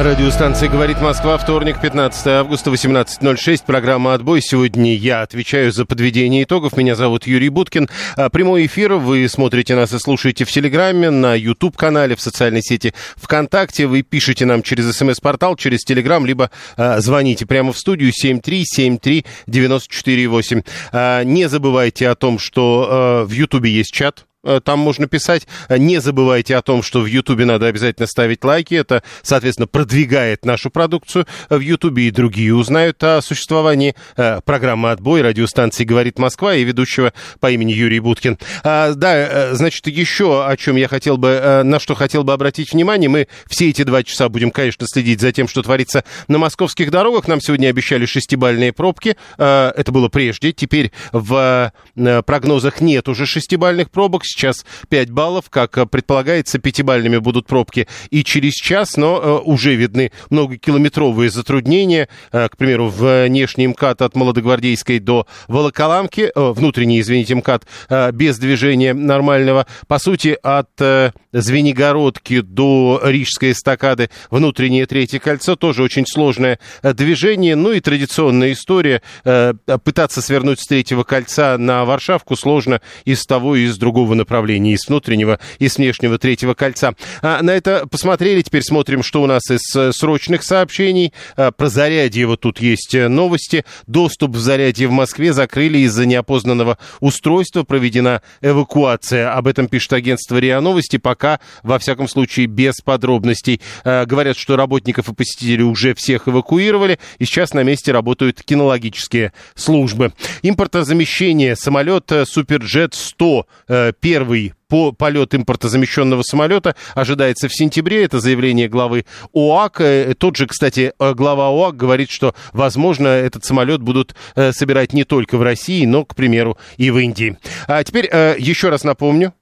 Радиостанция «Говорит Москва», вторник, 15 августа, 18.06, программа «Отбой». Сегодня я отвечаю за подведение итогов. Меня зовут Юрий Буткин. А, прямой эфир вы смотрите нас и слушаете в Телеграме, на YouTube-канале, в социальной сети ВКонтакте. Вы пишете нам через СМС-портал, через Телеграм, либо а, звоните прямо в студию 7373948. А, не забывайте о том, что а, в Ютубе есть чат, там можно писать. Не забывайте о том, что в Ютубе надо обязательно ставить лайки. Это, соответственно, продвигает нашу продукцию в Ютубе, и другие узнают о существовании э, программы «Отбой» радиостанции «Говорит Москва» и ведущего по имени Юрий Буткин. А, да, э, значит, еще о чем я хотел бы, на что хотел бы обратить внимание. Мы все эти два часа будем, конечно, следить за тем, что творится на московских дорогах. Нам сегодня обещали шестибальные пробки. Это было прежде. Теперь в прогнозах нет уже шестибальных пробок сейчас 5 баллов, как э, предполагается, пятибальными будут пробки и через час, но э, уже видны многокилометровые затруднения, э, к примеру, внешний МКАД от Молодогвардейской до Волоколамки, внутренний, извините, МКАД без движения нормального, по сути, от Звенигородки до Рижской эстакады внутреннее третье кольцо, тоже очень сложное движение, ну и традиционная история, пытаться свернуть с третьего кольца на Варшавку сложно из того и из другого направлений, из внутреннего и с внешнего третьего кольца. А, на это посмотрели, теперь смотрим, что у нас из э, срочных сообщений. А, про зарядье вот тут есть э, новости. Доступ в зарядье в Москве закрыли из-за неопознанного устройства, проведена эвакуация. Об этом пишет агентство РИА Новости, пока, во всяком случае, без подробностей. А, говорят, что работников и посетителей уже всех эвакуировали, и сейчас на месте работают кинологические службы. Импортозамещение. Самолет э, Суперджет 100 первый по полет импортозамещенного самолета ожидается в сентябре. Это заявление главы ОАК. Э, тот же, кстати, э, глава ОАК говорит, что, возможно, этот самолет будут э, собирать не только в России, но, к примеру, и в Индии. А теперь еще раз напомню,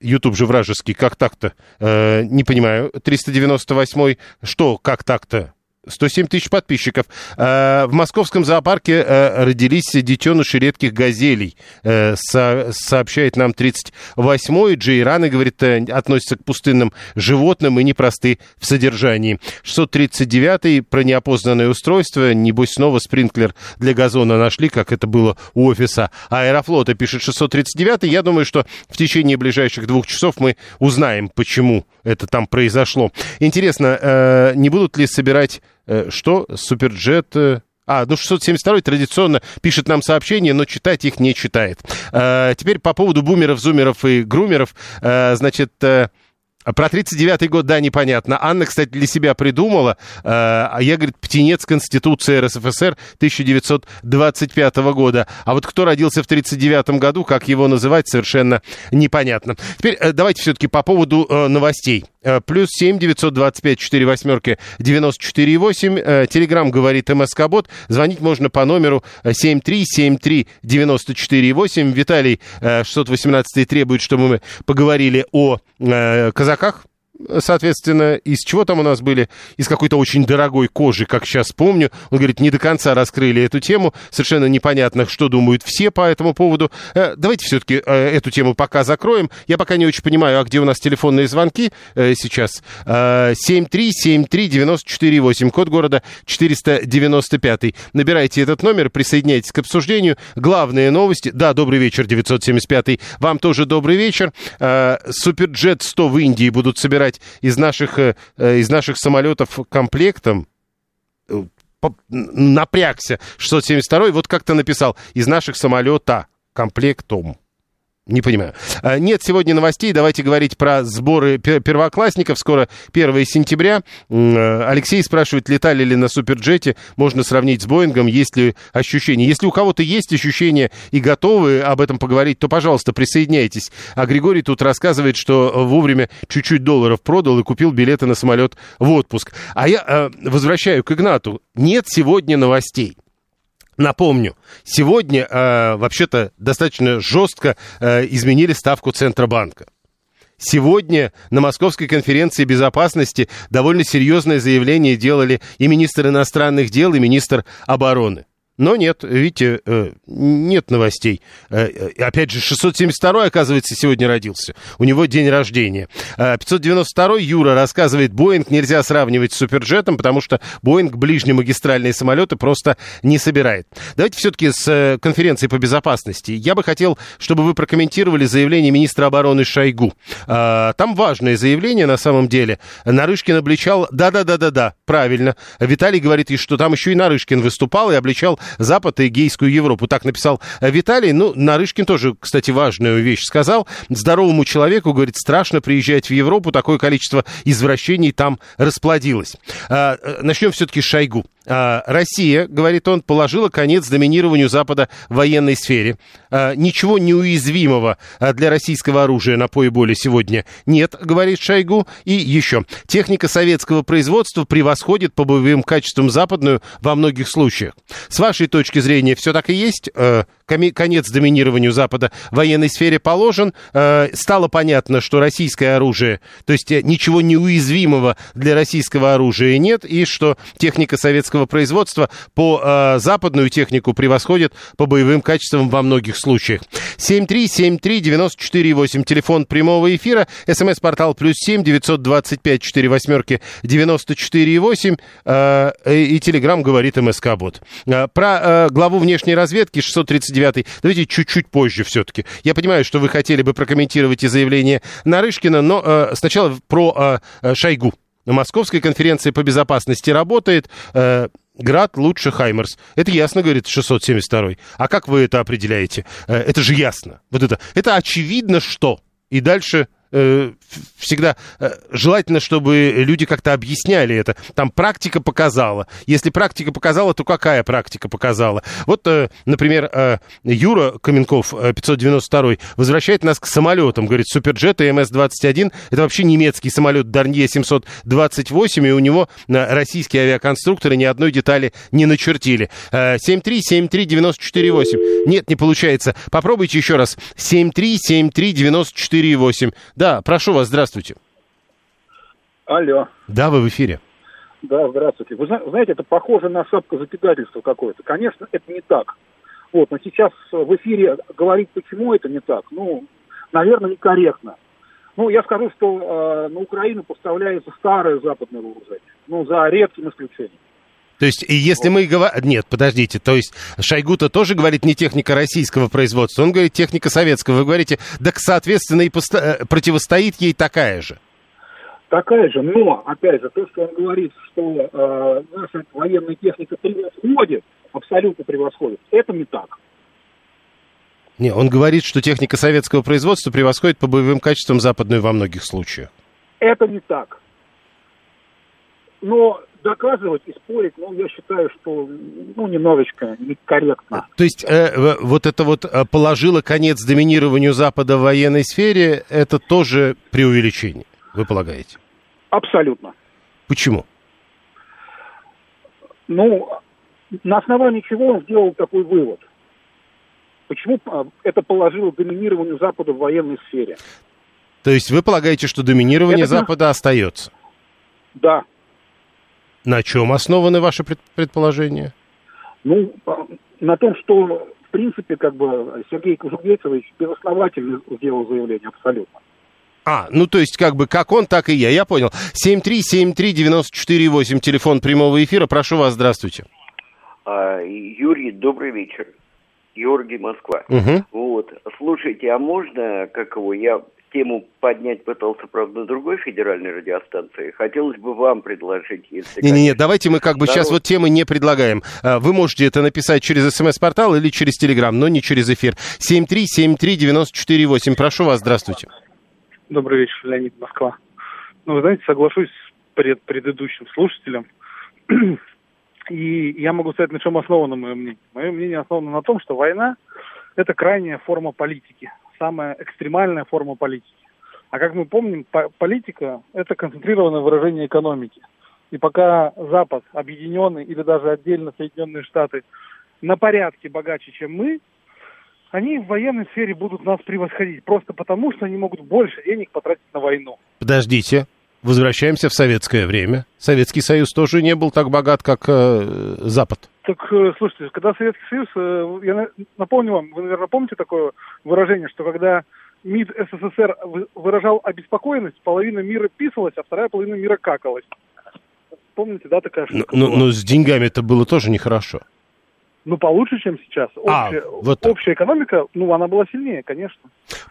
YouTube же вражеский, как так-то? Э, не понимаю. 398 что, как так-то? 107 тысяч подписчиков. Э, в московском зоопарке э, родились детеныши редких газелей, э, сообщает нам 38-й. Джей Раны, говорит, относится к пустынным животным и непросты в содержании. 639-й про неопознанное устройство. Небось, снова спринклер для газона нашли, как это было у офиса Аэрофлота, пишет 639-й. Я думаю, что в течение ближайших двух часов мы узнаем, почему это там произошло. Интересно, не будут ли собирать что Суперджет... Э, а, ну 672 традиционно пишет нам сообщения, но читать их не читает. А, теперь по поводу бумеров, зумеров и грумеров. А, значит, про 39-й год, да, непонятно. Анна, кстати, для себя придумала. А я, говорит, птенец Конституции РСФСР 1925 года. А вот кто родился в 39 году, как его называть, совершенно непонятно. Теперь давайте все-таки по поводу новостей. Э, плюс семь девятьсот двадцать пять четыре восьмерки девяносто четыре восемь. Э, Телеграмм говорит МСК Бот. Звонить можно по номеру э, семь три семь три девяносто четыре восемь. Виталий 618 требует, чтобы мы поговорили о казаках соответственно, из чего там у нас были? Из какой-то очень дорогой кожи, как сейчас помню. Он говорит, не до конца раскрыли эту тему. Совершенно непонятно, что думают все по этому поводу. Э, давайте все-таки э, эту тему пока закроем. Я пока не очень понимаю, а где у нас телефонные звонки э, сейчас? 7373948, код города 495. Набирайте этот номер, присоединяйтесь к обсуждению. Главные новости. Да, добрый вечер, 975. Вам тоже добрый вечер. Суперджет 100 в Индии будут собирать собирать из наших, э, э, из наших самолетов комплектом, э, напрягся 672 вот как-то написал, из наших самолета комплектом. Не понимаю. А, нет сегодня новостей. Давайте говорить про сборы первоклассников. Скоро 1 сентября. Э, Алексей спрашивает, летали ли на Суперджете. Можно сравнить с Боингом. Есть ли ощущения? Если у кого-то есть ощущения и готовы об этом поговорить, то, пожалуйста, присоединяйтесь. А Григорий тут рассказывает, что вовремя чуть-чуть долларов продал и купил билеты на самолет в отпуск. А я э, возвращаю к Игнату. Нет сегодня новостей. Напомню, сегодня э, вообще-то достаточно жестко э, изменили ставку Центробанка. Сегодня на Московской конференции безопасности довольно серьезное заявление делали и министр иностранных дел, и министр обороны. Но нет, видите, э, нет новостей. Э, э, опять же, 672 оказывается, сегодня родился. У него день рождения. 592 Юра рассказывает, Боинг нельзя сравнивать с Суперджетом, потому что Боинг ближнемагистральные самолеты просто не собирает. Давайте все-таки с конференции по безопасности. Я бы хотел, чтобы вы прокомментировали заявление министра обороны Шойгу. Там важное заявление на самом деле. Нарышкин обличал, да-да-да-да-да, правильно. Виталий говорит, что там еще и Нарышкин выступал и обличал Запад и гейскую Европу. Так написал э, Виталий. Ну, Нарышкин тоже, кстати, важную вещь сказал. Здоровому человеку, говорит, страшно приезжать в Европу, такое количество извращений там расплодилось. А, э, начнем все-таки с Шойгу. А, Россия, говорит он, положила конец доминированию Запада в военной сфере. А, ничего неуязвимого для российского оружия на поле сегодня нет, говорит Шойгу. И еще. Техника советского производства превосходит по боевым качествам западную во многих случаях. С вашей точки зрения все так и есть? Конец доминированию Запада в военной сфере положен. Стало понятно, что российское оружие, то есть э, ничего неуязвимого для российского оружия нет, и что техника советского производства по э, западную технику превосходит по боевым качествам во многих случаях. 7373948, телефон прямого эфира, смс-портал плюс 7 925 4 восьмерки 94,8 э, и телеграмм говорит МСК-бот. Э, про э, главу внешней разведки 639 давайте чуть-чуть позже все-таки. Я понимаю, что вы хотели бы прокомментировать и заявление Нарышкина, но э, сначала про э, э Шойгу. Московской конференции по безопасности работает. Э, Град лучше Хаймерс. Это ясно, говорит 672. А как вы это определяете? Э, это же ясно. Вот это. Это очевидно, что. И дальше э, всегда э, желательно, чтобы люди как-то объясняли это. Там практика показала. Если практика показала, то какая практика показала? Вот, э, например, э, Юра Каменков, 592 возвращает нас к самолетам. Говорит, Суперджет и МС-21 это вообще немецкий самолет Дарнье 728, и у него российские авиаконструкторы ни одной детали не начертили. 7373948. Нет, не получается. Попробуйте еще раз. 7373948. Да, прошу вас, здравствуйте. Алло. Да, вы в эфире. Да, здравствуйте. Вы знаете, это похоже на шапкозакидательство какое-то. Конечно, это не так. Вот, но сейчас в эфире говорить, почему это не так, ну, наверное, некорректно. Ну, я скажу, что э, на Украину поставляется старое западное вооружение. Ну, за редким исключением. То есть, если мы говорим... Нет, подождите, то есть Шойгу-то тоже говорит не техника российского производства, он говорит техника советского. Вы говорите, так, соответственно, и посто... Э, противостоит ей такая же. Такая же, но, опять же, то, что он говорит, что э, наша военная техника превосходит, абсолютно превосходит, это не так. Не, он говорит, что техника советского производства превосходит по боевым качествам западную во многих случаях. Это не так. Но доказывать и спорить, ну, я считаю, что, ну, немножечко некорректно. То есть э, вот это вот э, положило конец доминированию Запада в военной сфере, это тоже преувеличение, вы полагаете? Абсолютно. Почему? Ну, на основании чего он сделал такой вывод? Почему а, это положило доминированию Запада в военной сфере? То есть вы полагаете, что доминирование это... Запада остается? Да. На чем основаны ваши предположения? Ну, а, на том, что, в принципе, как бы Сергей Кужугетович безосновательно сделал заявление абсолютно. А, ну то есть как бы как он, так и я, я понял. 7373948, телефон прямого эфира, прошу вас, здравствуйте. А, Юрий, добрый вечер. Георгий, Москва. Угу. Вот, слушайте, а можно, как его, я тему поднять пытался, правда, на другой федеральной радиостанции. Хотелось бы вам предложить, если... Не-не-не, давайте мы как бы сейчас вот темы не предлагаем. А, вы можете это написать через смс-портал или через телеграм, но не через эфир. 7373948. Прошу вас, здравствуйте. Добрый вечер, Леонид Москва. Ну, вы знаете, соглашусь с пред, предыдущим слушателем. И я могу сказать, на чем основано мое мнение. Мое мнение основано на том, что война – это крайняя форма политики, самая экстремальная форма политики. А как мы помним, по- политика – это концентрированное выражение экономики. И пока Запад, объединенный или даже отдельно Соединенные Штаты, на порядке богаче, чем мы, они в военной сфере будут нас превосходить. Просто потому, что они могут больше денег потратить на войну. Подождите. Возвращаемся в советское время. Советский Союз тоже не был так богат, как э, Запад. Так, э, слушайте, когда Советский Союз, э, я на- напомню вам, вы, наверное, помните такое выражение, что когда МИД СССР вы- выражал обеспокоенность, половина мира писалась, а вторая половина мира какалась. Помните, да, такая Но, штука но- была? но с деньгами это было тоже нехорошо. Ну, получше, чем сейчас. А, Общая, вот так. общая экономика, ну, она была сильнее, конечно.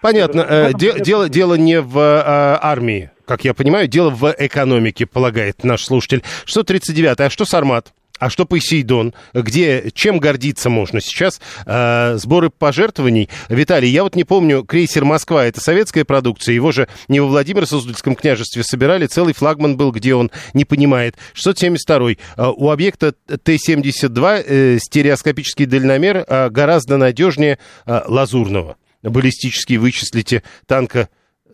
Понятно. В Э, де- дело, дело не в э, армии, как я понимаю, дело в экономике, полагает наш слушатель. 639. А что Сармат? А что Посейдон? Где, чем гордиться можно сейчас? Э, сборы пожертвований? Виталий, я вот не помню, крейсер «Москва» — это советская продукция, его же не во Владимиро-Суздальском княжестве собирали, целый флагман был, где он не понимает. 672. Э, у объекта Т-72 э, стереоскопический дальномер э, гораздо надежнее э, лазурного. Баллистический вычислите танка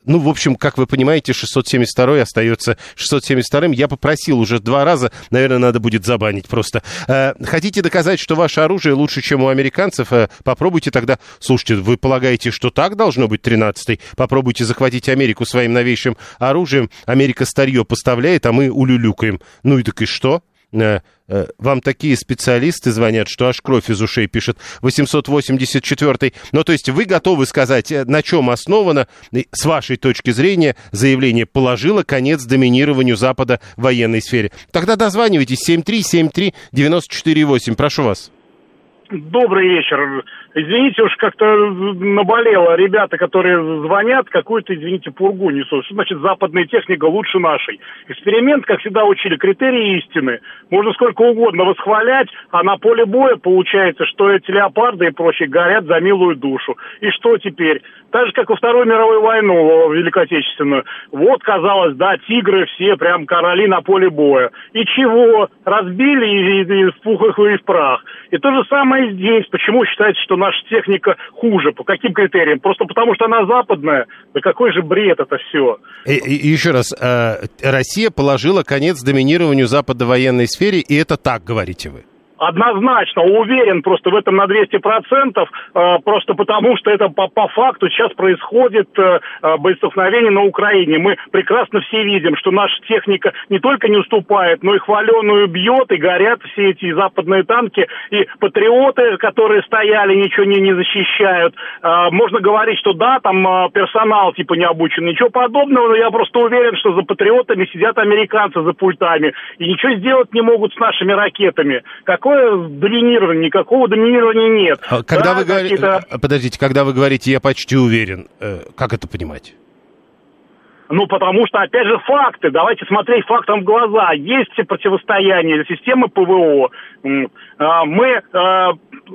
ну, в общем, как вы понимаете, 672 остается 672-м. Я попросил уже два раза, наверное, надо будет забанить просто. Э, хотите доказать, что ваше оружие лучше, чем у американцев? Э, попробуйте тогда... Слушайте, вы полагаете, что так должно быть 13-й? Попробуйте захватить Америку своим новейшим оружием. Америка старье поставляет, а мы улюлюкаем. Ну и так и что? Э, э, Вам такие специалисты звонят, что аж кровь из ушей пишет 884 Ну, то есть вы готовы сказать, э, на чем основано, с вашей точки зрения, заявление положило конец доминированию Запада в военной сфере. Тогда дозванивайтесь 7373948. Прошу вас. Добрый вечер. Извините, уж как-то наболело. Ребята, которые звонят, какую-то, извините, пургу несут. Что значит западная техника лучше нашей? Эксперимент, как всегда учили, критерии истины. Можно сколько угодно восхвалять, а на поле боя получается, что эти леопарды и прочие горят за милую душу. И что теперь? Так же, как во Вторую мировую войну Великую Отечественную. Вот, казалось, да, тигры все прям короли на поле боя. И чего? Разбили и, и, и в пух и в прах. И то же самое здесь. Почему считается, что наша техника хуже? По каким критериям? Просто потому, что она западная? Да какой же бред это все? И, и- и еще раз, э, Россия положила конец доминированию Запада в военной сфере, и это так, говорите вы. Однозначно, уверен просто в этом на 200%, э, просто потому что это по, по факту сейчас происходит э, э, боестолкновение на Украине. Мы прекрасно все видим, что наша техника не только не уступает, но и хваленую бьет, и горят все эти западные танки, и патриоты, которые стояли, ничего не, не защищают. Можно говорить, что да, там персонал типа не обучен, ничего подобного, но я просто уверен, что за патриотами сидят американцы за пультами, и ничего сделать не могут с нашими ракетами. Какое доминирование? Никакого доминирования нет. А Когда Да, вы говорите... какие-то- Подождите, когда вы говорите «я почти уверен», э, как это понимать? Ну, потому что, опять же, факты. Давайте смотреть фактам в глаза. Есть противостояние системы ПВО. А, Мы э,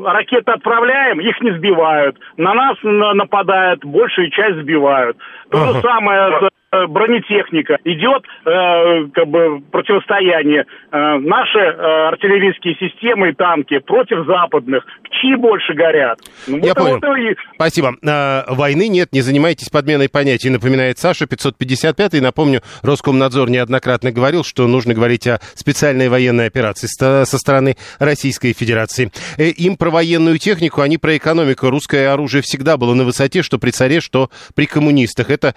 ракеты отправляем, их не сбивают. На нас на- нападают, большую часть сбивают. То же самое с э, бронетехника. Идет э, как бы противостояние. Э, наши э, артиллерийские системы и танки против западных. Чьи больше горят? Ну, Я вот- понял. вот и- Спасибо. А, войны нет, не занимайтесь подменой понятий, напоминает Саша, 555-й. Напомню, Роскомнадзор неоднократно говорил, что нужно говорить о специальной военной операции со стороны Российской Федерации. Э, им про военную технику, они про экономику. Русское оружие всегда было на высоте, что при царе, что при коммунистах. Это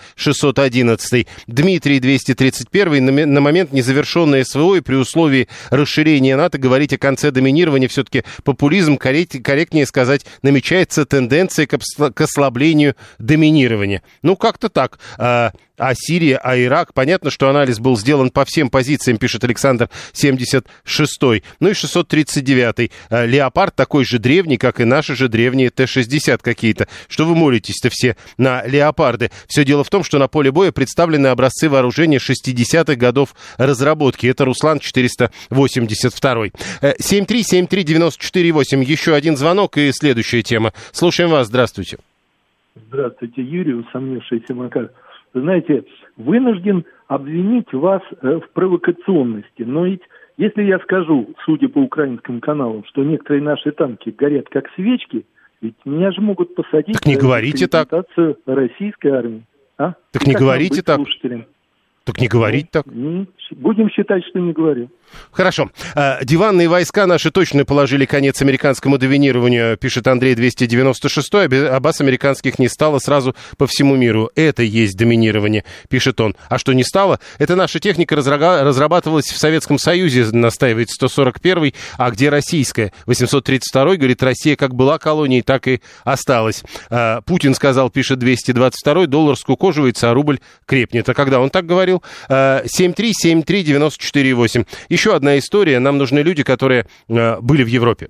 611-й. Дмитрий, 231-й. На, ме- на момент незавершенной СВО и при условии расширения НАТО говорить о конце доминирования все-таки популизм, коррект- корректнее сказать, намечается тенденция к, ослаблению доминирования. Ну, как-то так. А, Сирия, а Ирак. Понятно, что анализ был сделан по всем позициям, пишет Александр 76 Ну и 639 э, Леопард такой же древний, как и наши же древние Т-60 какие-то. Что вы молитесь-то все на Леопарды? Все дело в том, что на поле боя представлены образцы вооружения 60-х годов разработки. Это Руслан 482. 7373948. Еще один звонок и следующая тема. Слушаем вас. Здравствуйте. Здравствуйте, Юрий, усомнившийся Макар знаете, вынужден обвинить вас э, в провокационности. Но ведь если я скажу, судя по украинским каналам, что некоторые наши танки горят как свечки, ведь меня же могут посадить так не говорите так. российской армии. А? Так не говорите так. Слушателем? Так не говорить так. Будем считать, что не говорю. Хорошо. А, диванные войска наши точно положили конец американскому доминированию, пишет Андрей 296. А баз американских не стало сразу по всему миру. Это есть доминирование, пишет он. А что не стало? Это наша техника разрабатывалась в Советском Союзе, настаивает 141 а где российская? 832 говорит, Россия как была колонией, так и осталась. А, Путин сказал, пишет 222 доллар скукоживается, а рубль крепнет. А когда он так говорил? 7373948. Еще одна история. Нам нужны люди, которые э, были в Европе.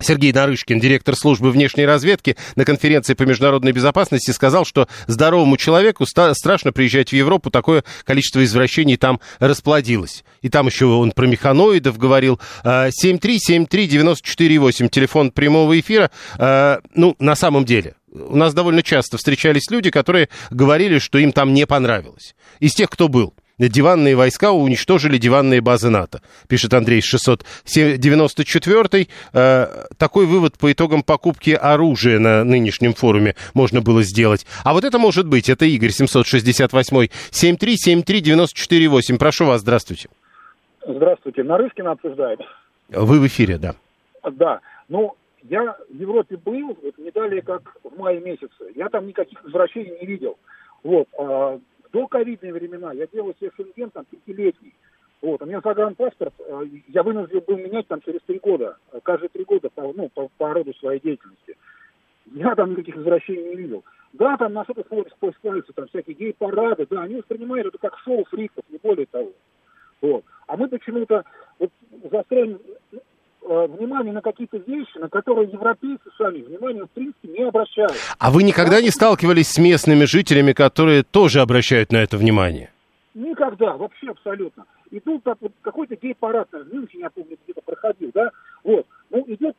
Сергей Нарышкин, директор службы внешней разведки, на конференции по международной безопасности сказал, что здоровому человеку страшно приезжать в Европу, такое количество извращений там расплодилось. И там еще он про механоидов говорил. 7373948, э, телефон прямого эфира. Э, ну, на самом деле, у нас довольно часто встречались люди, которые говорили, что им там не понравилось. Из тех, кто был диванные войска уничтожили диванные базы НАТО, пишет Андрей 694. Э, такой вывод по итогам покупки оружия на нынешнем форуме можно было сделать. А вот это может быть, это Игорь 768. 7373948. Прошу вас, здравствуйте. Здравствуйте. Нарышкина обсуждает. Вы в эфире, да. Да. Ну, я в Европе был, вот не далее, как в мае месяце. Я там никаких возвращений не видел. Вот. А до ковидные времена я делал себе шенген там пятилетний. Вот, у меня загранпаспорт, э, я вынужден был менять там через три года, э, каждые три года по, ну, по, по роду своей деятельности. Я там никаких возвращений не видел. Да, там на что-то смотришь, поискаются, там всякие гей-парады, да, они воспринимают это как шоу фриков, не более того. Вот. А мы почему-то вот, застряем Э, внимание на какие-то вещи, на которые европейцы сами внимание, в принципе, не обращают. А вы никогда не сталкивались с местными жителями, которые тоже обращают на это внимание? Никогда, вообще абсолютно. И тут так, вот, какой-то гей-парад в Мюнхене, я помню, где-то проходил, да, вот, ну, идет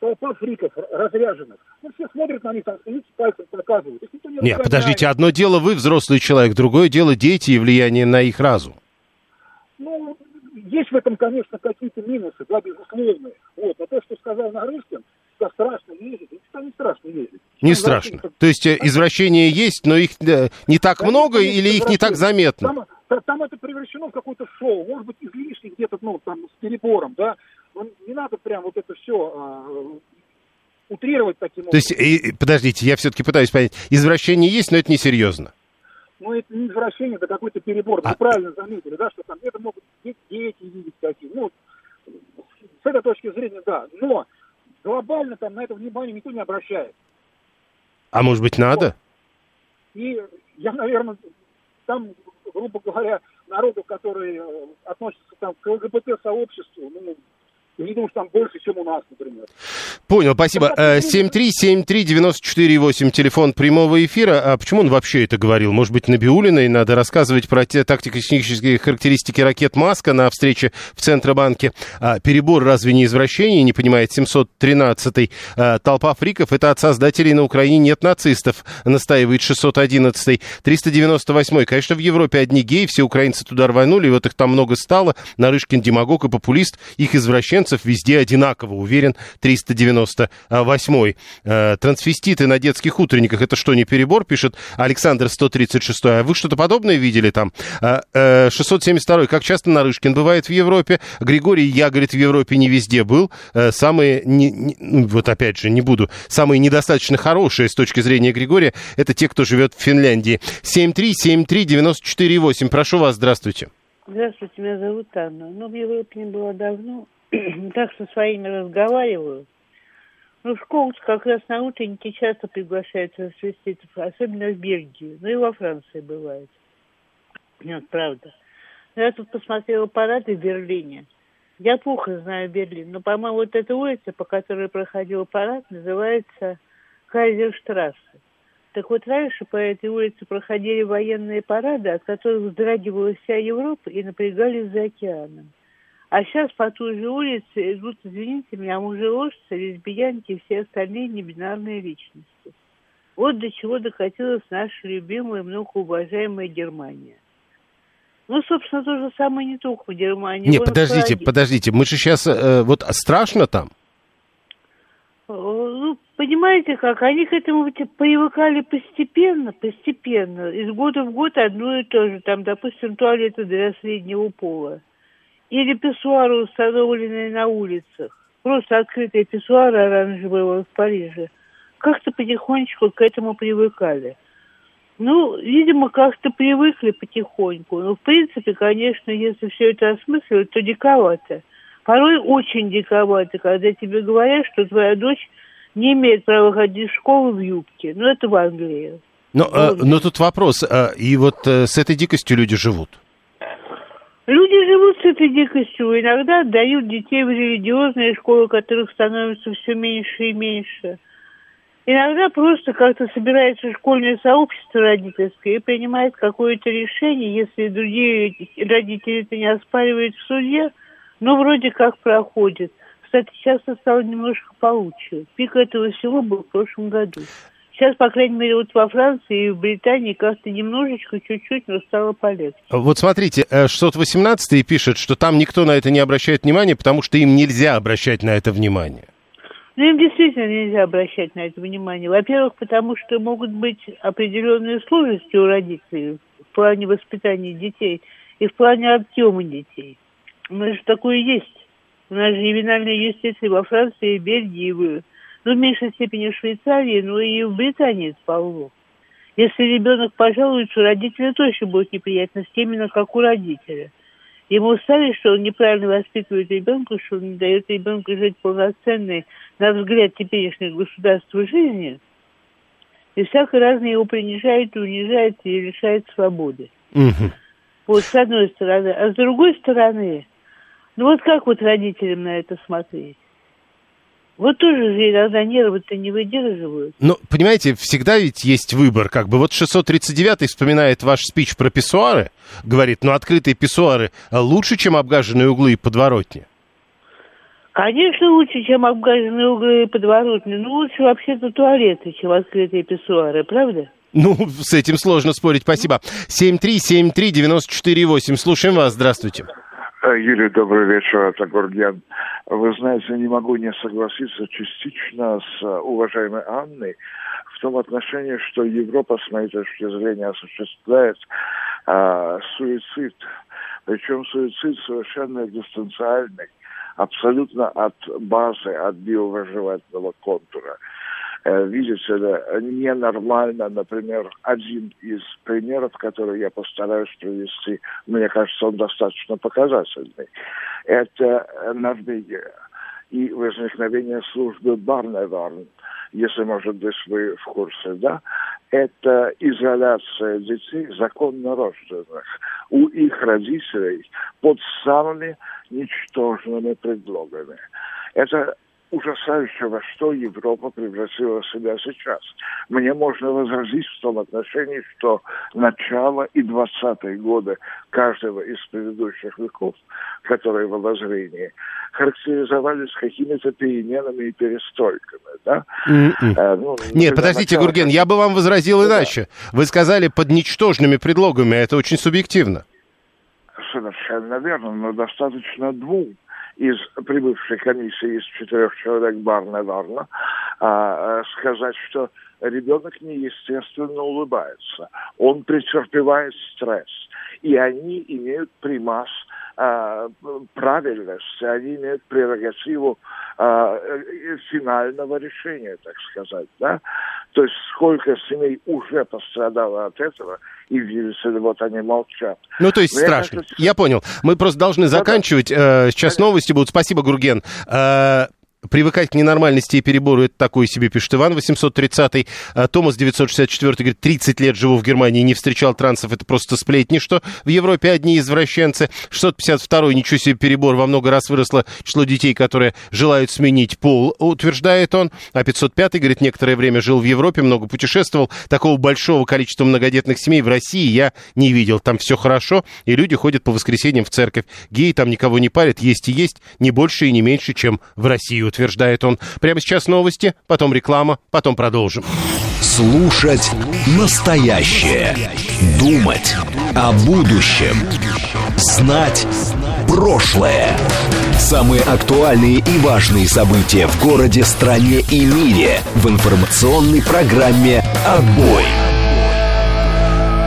толпа фриков разряженных. Ну, все смотрят на них, там, смеются, пальцем показывают. не Нет, подождите, одно дело вы, взрослый человек, другое дело дети и влияние на их разум. Ну, есть в этом, конечно, какие-то минусы, да, безусловные. Вот. Но то, что сказал Нарышкин, что страшно ездить, это не страшно ездить. Не страшно. То есть э, извращения есть, но их э, не так да, много или их не так заметно? Там, там это превращено в какое-то шоу, может быть, излишне где-то, ну, там, с перебором, да. Но не надо прям вот это все а, утрировать таким образом. То есть, и, подождите, я все-таки пытаюсь понять, извращение есть, но это не серьезно ну, это не извращение, это какой-то перебор. Вы а... правильно заметили, да, что там это могут дети видеть такие. Ну, с этой точки зрения, да. Но глобально там на это внимание никто не обращает. А может быть, надо? И я, наверное, там, грубо говоря, народу, которые э, относятся там, к ЛГБТ-сообществу, ну, не думаю, что там больше, чем у нас, например. Понял, спасибо. 7373948, э, телефон прямого эфира. А почему он вообще это говорил? Может быть, Набиулиной надо рассказывать про те тактико-технические характеристики ракет Маска на встрече в Центробанке. А перебор разве не извращение, не понимает 713-й. А, толпа фриков, это от создателей на Украине нет нацистов, настаивает 611-й. 398-й. Конечно, в Европе одни геи, все украинцы туда рванули, вот их там много стало. Нарышкин демагог и популист, их извращенцы извращенцев везде одинаково, уверен 398-й. Э, трансвеститы на детских утренниках, это что, не перебор, пишет Александр 136 А вы что-то подобное видели там? 672 э, э, как часто Нарышкин бывает в Европе? Григорий Я, говорит, в Европе не везде был. Самые, не, не, ну, вот опять же, не буду, самые недостаточно хорошие с точки зрения Григория, это те, кто живет в Финляндии. 7373948, прошу вас, здравствуйте. Здравствуйте, меня зовут Анна. Ну, в Европе не было давно. Так со своими разговариваю. Ну, в школу как раз на утренники часто приглашают трансвеститов, особенно в Бельгию, ну и во Франции бывает. Нет, правда. Я тут посмотрела парады в Берлине. Я плохо знаю Берлин, но, по-моему, вот эта улица, по которой проходил парад, называется Кайзерштрассе. Так вот, раньше по этой улице проходили военные парады, от которых вздрагивала вся Европа и напрягались за океаном. А сейчас по той же улице идут, извините меня, мужеложцы, лесбиянки и все остальные небинарные личности. Вот до чего докатилась наша любимая, многоуважаемая Германия. Ну, собственно, то же самое не только в Германии. Не, подождите, сказать, подождите, мы же сейчас, э, вот страшно там? э, Ну, понимаете как, они к этому привыкали постепенно, постепенно. Из года в год одно и то же. Там, допустим, туалеты для среднего пола. Или писсуары, установленные на улицах. Просто открытые писсуары оранжевые в Париже. Как-то потихонечку к этому привыкали. Ну, видимо, как-то привыкли потихоньку. Но, в принципе, конечно, если все это осмысливать, то диковато. Порой очень диковато, когда тебе говорят, что твоя дочь не имеет права ходить в школу в юбке. Ну, это в Англии. Но, э, но тут вопрос, э, и вот э, с этой дикостью люди живут. Люди живут с этой дикостью, иногда отдают детей в религиозные школы, которых становится все меньше и меньше. Иногда просто как-то собирается школьное сообщество родительское и принимает какое-то решение, если другие родители это не оспаривают в суде, но вроде как проходит. Кстати, сейчас стало немножко получше. Пик этого всего был в прошлом году. Сейчас, по крайней мере, вот во Франции и в Британии как-то немножечко, чуть-чуть, но стало полегче. Вот смотрите, э, 618 пишет, что там никто на это не обращает внимания, потому что им нельзя обращать на это внимание. Ну, им действительно нельзя обращать на это внимание. Во-первых, потому что могут быть определенные сложности у родителей в плане воспитания детей и в плане объема детей. У нас же такое есть. У нас же ювенальная юстиция во Франции, Бельгии, в, ну, в меньшей степени в Швейцарии, но и в Британии это полно. Если ребенок пожалуется, у родителя точно будет неприятность, именно как у родителя. Ему ставят, что он неправильно воспитывает ребенка, что он не дает ребенку жить полноценной, на взгляд теперешних государства жизни, и всяко разное его принижает, унижает и лишает свободы. Мгм. Вот с одной стороны. А с другой стороны, ну вот как вот родителям на это смотреть? Вот тоже же иногда нервы-то не выдерживают. Ну, понимаете, всегда ведь есть выбор, как бы. Вот 639 вспоминает ваш спич про писсуары, говорит, ну, открытые писсуары лучше, чем обгаженные углы и подворотни. Конечно, лучше, чем обгаженные углы и подворотни. Ну, лучше вообще-то туалеты, чем открытые писсуары, правда? Ну, с этим сложно спорить, спасибо. 7373948, слушаем вас, здравствуйте. Э, Юрий, добрый вечер, это Гурген. Вы знаете, не могу не согласиться частично с э, уважаемой Анной в том отношении, что Европа, с моей точки зрения, осуществляет э, суицид. Причем суицид совершенно экзистенциальный, абсолютно от базы, от биовыживательного контура. Э, Видите ли, ненормально, например, один из примеров, который я постараюсь привести, мне кажется, он достаточно показательный. Это э, Норвегия и возникновение службы Барневарн, если, может быть, вы в курсе, да, это изоляция детей, законно рожденных, у их родителей под самыми ничтожными предлогами. Это ужасающе, во что Европа превратила себя сейчас. Мне можно возразить в том отношении, что начало и 20-е годы каждого из предыдущих веков, которые в обозрении, характеризовались какими-то переменами и перестройками. Да? М-м. Э, ну, Нет, подождите, начало- Гурген, я бы вам возразил Да. иначе. Вы сказали под ничтожными предлогами, а это очень субъективно. Совершенно верно, но достаточно двум из прибывшей комиссии из четырех человек Барна а, а, сказать, что ребенок неестественно улыбается, он претерпевает стресс, и они имеют примас а, правильности, они имеют прерогативу а, э, финального решения, так сказать, да? То есть сколько семей уже пострадало от этого, и видите ли, вот они молчат. Ну, то есть Мне страшно. кажется, Я понял. Мы просто должны Да-да. заканчивать. Э, Сейчас новости будут. Спасибо, Гурген. Привыкать к ненормальности и перебору, это такой себе, пишет Иван 830 а, Томас 964 говорит, 30 лет живу в Германии, не встречал трансов, это просто сплетни, что в Европе одни извращенцы. 652 ничего себе перебор, во много раз выросло число детей, которые желают сменить пол, утверждает он. А 505 говорит, некоторое время жил в Европе, много путешествовал, такого большого количества многодетных семей в России я не видел. Там все хорошо, и люди ходят по воскресеньям в церковь. Геи там никого не парят, есть и есть, не больше и не меньше, чем в России, утверждает он. Прямо сейчас новости, потом реклама, потом продолжим. Слушать настоящее. Думать о будущем. Знать прошлое. Самые актуальные и важные события в городе, стране и мире в информационной программе «Отбой».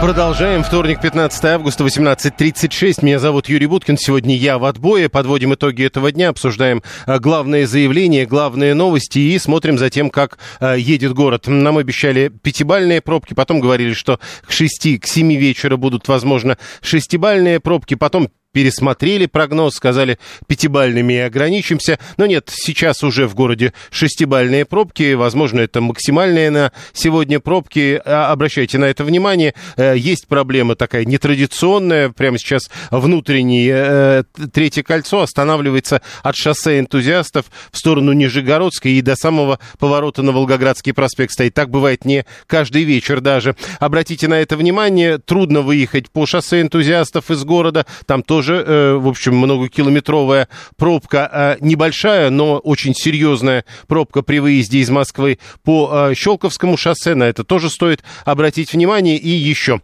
Продолжаем. Вторник, 15 августа, 18.36. Меня зовут Юрий Буткин. Сегодня я в отбое. Подводим итоги этого дня, обсуждаем а, главные заявления, главные новости и смотрим за тем, как а, едет город. Нам обещали пятибальные пробки, потом говорили, что к 6, к 7 вечера будут, возможно, шестибальные пробки, потом пересмотрели прогноз, сказали пятибальными и ограничимся. Но нет, сейчас уже в городе шестибальные пробки, возможно, это максимальные на сегодня пробки. А, обращайте на это внимание. Э, есть проблема такая нетрадиционная. Прямо сейчас внутреннее э, третье кольцо останавливается от шоссе энтузиастов в сторону Нижегородской и до самого поворота на Волгоградский проспект стоит. Так бывает не каждый вечер даже. Обратите на это внимание. Трудно выехать по шоссе энтузиастов из города. Там тоже тоже, э, в общем, многокилометровая пробка, э, небольшая, но очень серьезная пробка при выезде из Москвы по э, Щелковскому шоссе. На это тоже стоит обратить внимание. И еще,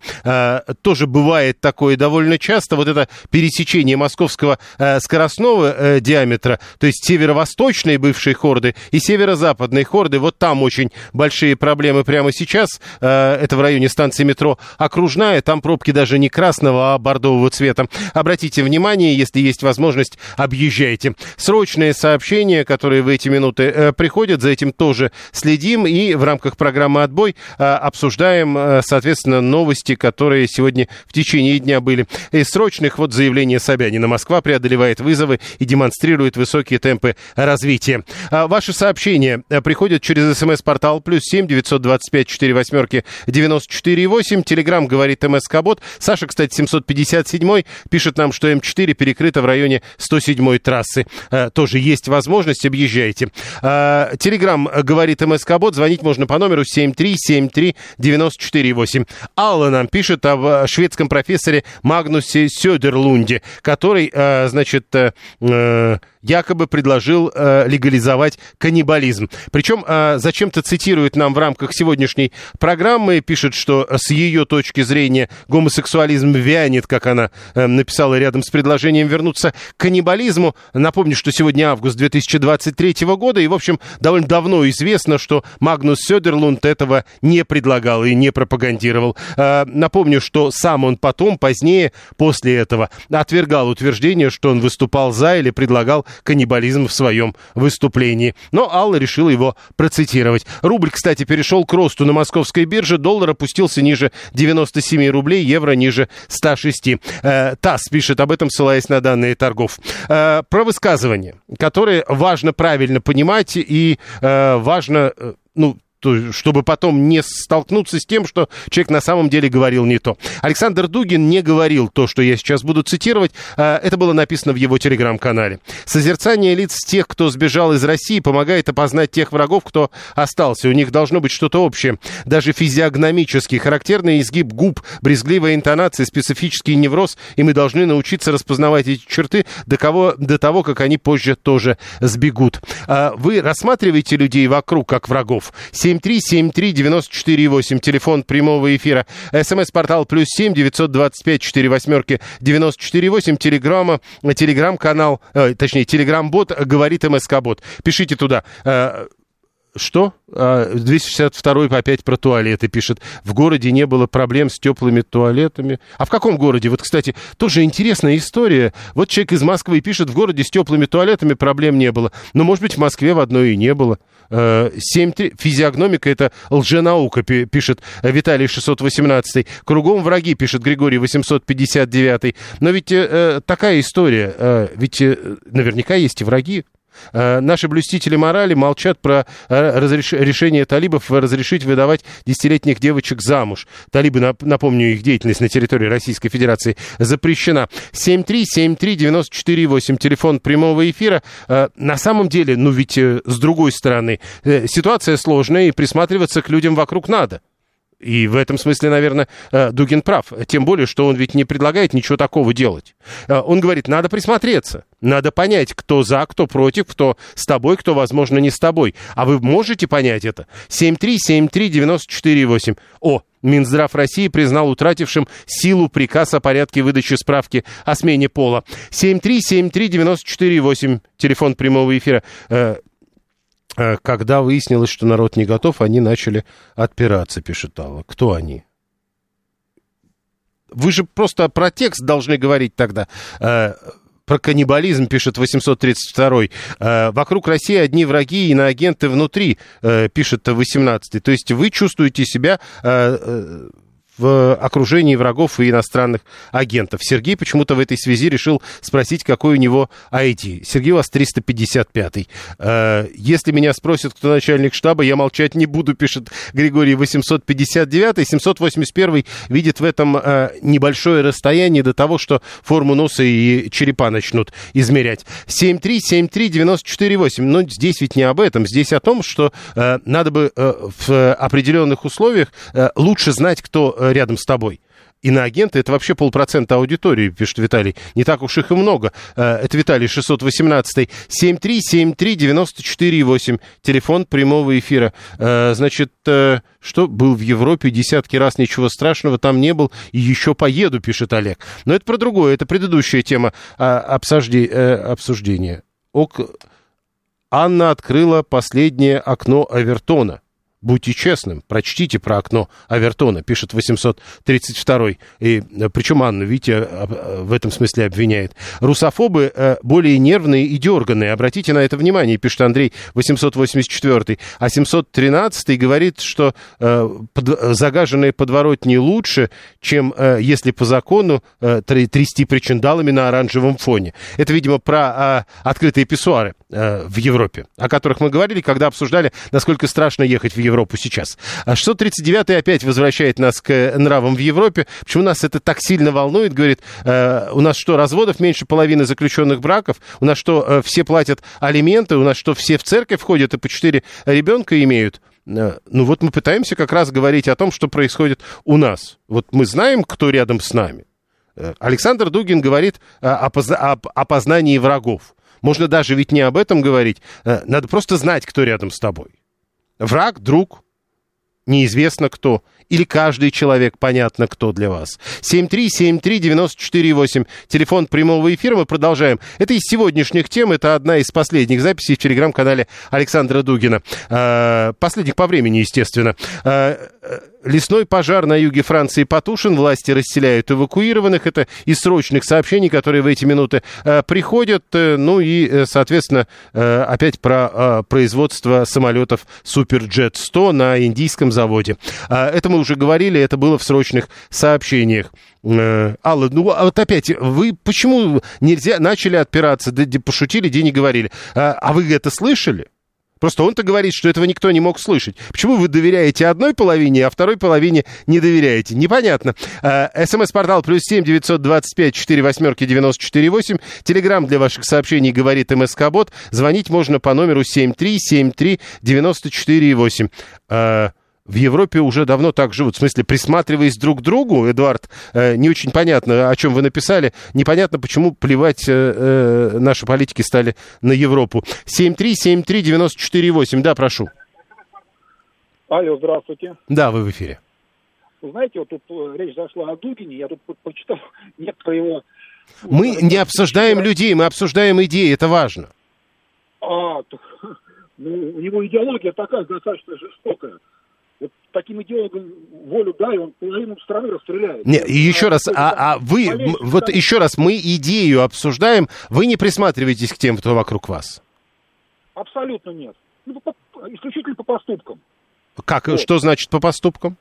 тоже бывает такое довольно часто, вот это пересечение московского скоростного диаметра, то есть северо-восточной бывшей хорды и северо-западной хорды, вот там очень большие проблемы прямо сейчас. Это в районе станции метро Окружная, там пробки даже не красного, а бордового цвета. Обратите обратите внимание, если есть возможность, объезжайте. Срочные сообщения, которые в эти минуты э, приходят, за этим тоже следим и в рамках программы «Отбой» э, обсуждаем, э, соответственно, новости, которые сегодня в течение дня были. Из срочных вот заявление Собянина. Москва преодолевает вызовы и демонстрирует высокие темпы развития. А ваши сообщения приходят через смс-портал плюс семь девятьсот двадцать пять четыре восьмерки девяносто четыре восемь. Телеграмм говорит МСК-бот. Саша, кстати, 757 пишет нам, что что М4 перекрыта в районе 107-й трассы. Э, тоже есть возможность, объезжайте. Э, говорит МСК-бот, звонить можно по номеру 7373948. Алла нам пишет о шведском профессоре Магнусе Сёдерлунде, который, э, значит, якобы предложил э, легализовать каннибализм. Причем э, зачем-то цитирует нам в рамках сегодняшней программы, пишет, что с ее точки зрения гомосексуализм вянет, как она э, написала рядом с предложением вернуться к каннибализму. Напомню, что сегодня август 2023 года, и, в общем, довольно давно известно, что Магнус Сёдерлунд этого не предлагал и не пропагандировал. Э, напомню, что сам он потом, позднее, после этого, отвергал утверждение, что он выступал за или предлагал каннибализм в своем выступлении. Но Алла решила его процитировать. Рубль, кстати, перешел к росту на московской бирже. Доллар опустился ниже 97 рублей, евро ниже 106. Э, ТАСС пишет об этом, ссылаясь на данные торгов. Э, про высказывания, которые важно правильно понимать и э, важно э, ну, чтобы потом не столкнуться с тем, что человек на самом деле говорил не то. Александр Дугин не говорил то, что я сейчас буду цитировать. А, это было написано в его телеграм-канале. Созерцание лиц тех, кто сбежал из России, помогает опознать тех врагов, кто остался. У них должно быть что-то общее. Даже физиогномически. Характерный изгиб губ, брезгливая интонация, специфический невроз. И мы должны научиться распознавать эти черты до, кого, до того, как они позже тоже сбегут. А, вы рассматриваете людей вокруг как врагов. 7373948, телефон прямого эфира. СМС-портал плюс 7 925 4 восьмерки 948, телеграмма, телеграм-канал, э, точнее, телеграм-бот говорит МСК-бот. Пишите туда. Э, что? 262 а, опять про туалеты пишет. В городе не было проблем с теплыми туалетами. А в каком городе? Вот, кстати, тоже интересная история. Вот человек из Москвы пишет, в городе с теплыми туалетами проблем не было. Но, может быть, в Москве в одной и не было. 7, э, физиогномика это лженаука, пишет Виталий 618. Кругом враги, пишет Григорий 859. Но ведь э, такая история. Э, ведь э, наверняка есть и враги. Э, наши блюстители морали молчат про э, разреш... решение талибов разрешить выдавать десятилетних девочек замуж. Талибы, нап- напомню, их деятельность на территории Российской Федерации запрещена. 7373948, телефон прямого эфира. Э, на самом деле, ну ведь с другой стороны, ситуация сложная, и присматриваться к людям вокруг надо. И в этом смысле, наверное, э, Дугин прав. Тем более, что он ведь не предлагает ничего такого делать. Э, Он говорит, надо присмотреться, надо понять, кто за, кто против, кто с тобой, кто, возможно, не с тобой. А вы можете понять это? 7373948. О, Минздрав России признал утратившим силу приказ о порядке выдачи справки о смене пола. 7373948, телефон прямого эфира. Э, Когда выяснилось, что народ не готов, они начали отпираться, пишет Алла. Кто они? Вы же просто про текст должны говорить тогда. Э, Про каннибализм пишет 832 Э, Вокруг России одни враги, иноагенты внутри, э, пишет 18 То есть вы чувствуете себя в окружении врагов и иностранных агентов. Сергей почему-то в этой связи решил спросить, какой у него ID. Сергей у вас 355-й. Э, Если меня спросят, кто начальник штаба, я молчать не буду, пишет Григорий 859-й. 781-й видит в этом э, небольшое расстояние до того, что форму носа и черепа начнут измерять. 7373948. Но здесь ведь не об этом. Здесь о том, что э, надо бы э, в определенных условиях лучше знать, кто рядом с тобой. Иноагенты это вообще полпроцента аудитории, пишет Виталий. Не так уж их и много. Э, Это Виталий 618 7373948. Телефон прямого эфира. Э, Значит, э, что был в Европе десятки раз, ничего страшного там не был, и еще поеду, пишет Олег. Но это про другое, это предыдущая тема а, э, обсуждения. Ок... Анна открыла последнее окно Авертона. Будьте честным, прочтите про окно Авертона, пишет 832 И э, причем Анну, видите, об- э, в этом смысле обвиняет. Русофобы э, более нервные и дерганные. Обратите на это внимание, пишет Андрей 884 А 713 говорит, что э, загаженные подворотни лучше, чем э, если по закону э, тр- трясти причиндалами на оранжевом фоне. Это, видимо, про э, открытые писсуары э, в Европе, о которых мы говорили, когда обсуждали, насколько страшно ехать в Европу сейчас. А 639 опять возвращает нас к нравам в Европе. Почему нас это так сильно волнует? Говорит, э, у нас что, разводов меньше половины заключенных браков? У нас что, э, все платят алименты? У нас что, все в церковь ходят и по четыре ребенка имеют? Э, Ну вот мы пытаемся как раз говорить о том, что происходит у нас. Вот мы знаем, кто рядом с нами. Э, Александр Дугин говорит о, позна- об опознании врагов. Можно даже ведь не об этом говорить. Э, Надо просто знать, кто рядом с тобой. Враг, друг, неизвестно кто. Или каждый человек, понятно, кто для вас. 7373948, телефон прямого эфира, мы продолжаем. Это из сегодняшних тем, это одна из последних записей в телеграм-канале Александра Дугина. Э, Последних по времени, естественно. Э, Лесной пожар на юге Франции потушен, власти расселяют эвакуированных. Это из срочных сообщений, которые в эти минуты э, приходят. Э, Ну и, э, соответственно, э, опять про производство самолетов Суперджет 100 на индийском заводе. А, Это мы уже говорили, это было в срочных сообщениях. Э, Алла, ну а вот опять, вы почему нельзя, начали отпираться, да, пошутили, день не говорили. А а вы это слышали? Просто он-то говорит, что этого никто не мог слышать. Почему вы доверяете одной половине, а второй половине не доверяете? Непонятно. Э, СМС-портал плюс семь девятьсот двадцать пять четыре восьмерки девяносто четыре восемь. Телеграмм для ваших сообщений говорит МСК-бот. Звонить можно по номеру семь три семь три девяносто четыре восемь. В Европе уже давно так живут. В смысле, присматриваясь друг к другу, Эдуард, э, не очень понятно, о чем вы написали. Непонятно, почему плевать э, э, наши политики стали на Европу. 7373948. Да, прошу. Алло, здравствуйте. Да, вы в эфире. Вы знаете, вот тут э, речь зашла о Дугине, я тут по- почитал некоторые его... Мы не обсуждаем людей, мы обсуждаем идеи, это важно. А, ну, у него идеология такая достаточно жестокая. Вот таким идеологам волю дай, он половину страны расстреляет. Не, и еще раз, а, а вы, м, вот еще раз, мы идею обсуждаем, вы не присматриваетесь к тем, кто вокруг вас. Абсолютно нет. Ну, по- исключительно по поступкам. Как, что значит по поступкам?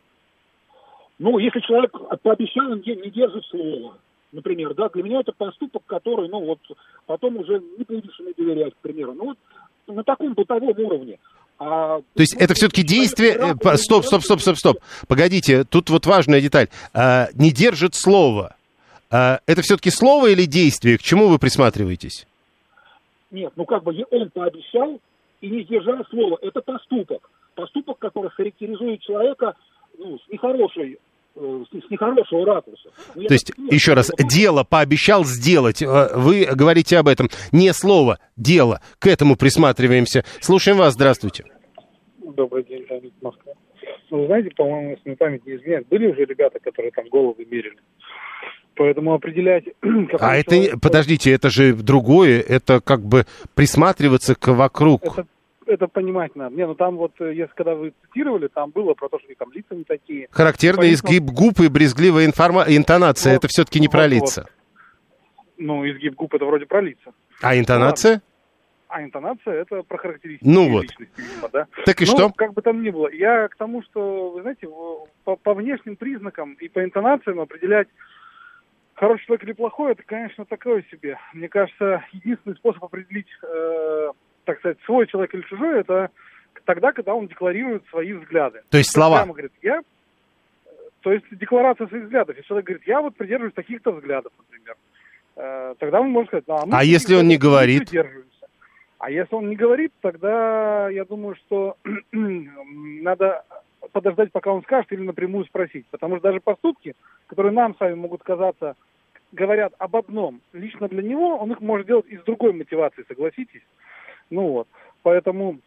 Ну, если человек пообещал, он не держит слова. например, да, для меня это поступок, который, ну вот, потом уже не будешь ему доверять, к примеру. Ну вот на таком бытовом уровне. А, То есть это все-таки действие... э, Стоп, стоп, стоп, стоп, стоп. Погодите, тут вот важная деталь. А, Не держит слово. А, Это все-таки слово или действие? К чему вы присматриваетесь? Нет, ну как бы он пообещал и не сдержал слова. Это поступок. Поступок, который характеризует человека ну, с нехорошей э, с с нехорошего ракурса. Ну, я То есть, так понимаю, еще раз, это- дело пообещал сделать. Э, Вы говорите об этом. Не слово, дело. К этому присматриваемся. Слушаем вас, здравствуйте. Добрый день, Леонид Москва. Ну, вы знаете, по-моему, если мне память не изменяет, были уже ребята, которые там головы мерили. Поэтому определять... А это, человек- подождите, это же другое. Это как бы присматриваться к вокруг. Это, это понимать надо. Не, ну там вот, э, если когда вы цитировали, там было про то, что там лица не такие. Характерный Поэтому- изгиб губ и брезгливая информа- интонация. Вот, это все-таки не про вот, лица. Ну, изгиб губ это вроде про лица. А интонация? А интонация это про характеристики Ну вот. личности, видимо, да? Так и ну, что? как бы там ни было. Я к тому, что, вы знаете, по, по внешним признакам и по интонациям определять, хороший человек или плохой, это, конечно, такое себе. Мне кажется, единственный способ определить, э, так сказать, свой человек или чужой, это тогда, когда он декларирует свои взгляды. То есть слова. Прямо говорит, я... То есть декларация своих взглядов. Если человек говорит, я вот придерживаюсь таких-то взглядов, например, э, тогда он может сказать, «Да, мы А если он не говорит? придерживаемся». А если он не говорит, тогда я думаю, что надо подождать, пока он скажет, или напрямую спросить. Потому что даже поступки, которые нам с вами могут казаться, говорят об одном, лично для него, он их может делать из другой мотивации, согласитесь? Ну вот. Поэтому,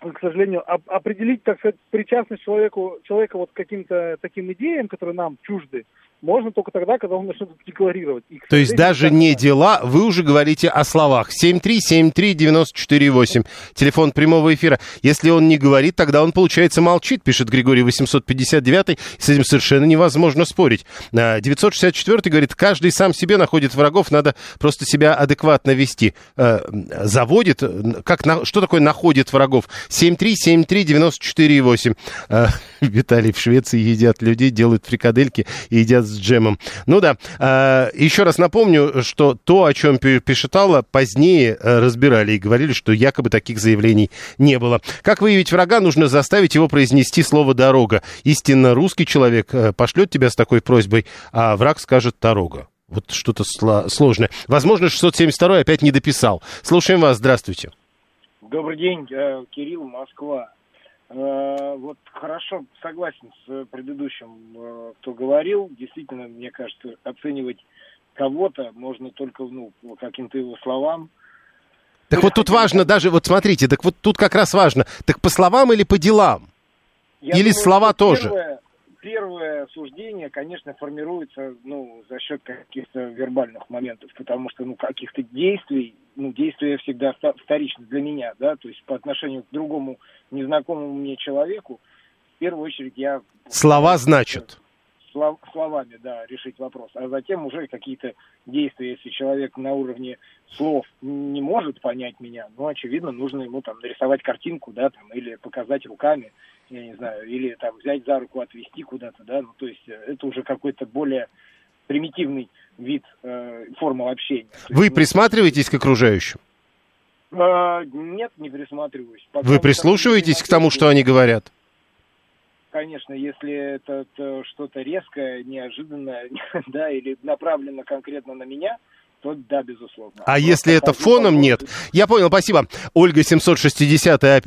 к сожалению, оп- определить, так сказать, причастность человеку, человека вот к каким-то таким идеям, которые нам чужды, можно только тогда, когда он начнет декларировать. И, То есть даже не дела, вы уже говорите о словах. 7373948, телефон прямого эфира. Если он не говорит, тогда он, получается, молчит, пишет Григорий 859, с этим совершенно невозможно спорить. А, 964 говорит, каждый сам себе находит врагов, надо просто себя адекватно вести. А, Заводит, как, что такое находит врагов? 7373948. А, Виталий, в Швеции едят людей, делают фрикадельки и едят с джемом. Ну да, а, еще раз напомню, что то, о чем пи- пишет Алла, позднее э, разбирали и говорили, что якобы таких заявлений не было. Как выявить врага? Нужно заставить его произнести слово «дорога». Истинно русский человек э, пошлет тебя с такой просьбой, а враг скажет «дорога». Вот что-то сло- сложное. Возможно, 672 опять не дописал. Слушаем вас, здравствуйте. Добрый день, э, Кирилл, Москва. Э, Вот хорошо, согласен с э, предыдущим, э, кто говорил. Действительно, мне кажется, оценивать кого-то можно только ну, по каким-то его словам. Так вот тут важно даже, вот смотрите, так вот тут как раз важно, так по словам или по делам? Я Или думаю, слова тоже? Первое, первое суждение, конечно, формируется ну, за счет каких-то вербальных моментов, потому что ну, каких-то действий, ну, действия всегда вторичны для меня, да, то есть по отношению к другому незнакомому мне человеку, в первую очередь я Слова значат. слов- словами, да, решить вопрос, а затем уже какие-то действия, если человек на уровне слов не может понять меня, ну, очевидно, нужно ему там нарисовать картинку, да, там, или показать руками, я не знаю, или там взять за руку, отвести куда-то, да, ну, то есть э, это уже какой-то более примитивный вид э, формы общения. Вы есть, ну, присматриваетесь к окружающим? э, нет, не присматриваюсь. Пока Вы прислушиваетесь к тому, что они говорят? Конечно, если это э, что-то резкое, неожиданное, да, или направлено конкретно на меня, то да, безусловно. А Просто если это фоном, городу, нет. Я понял, спасибо. Ольга 760. э,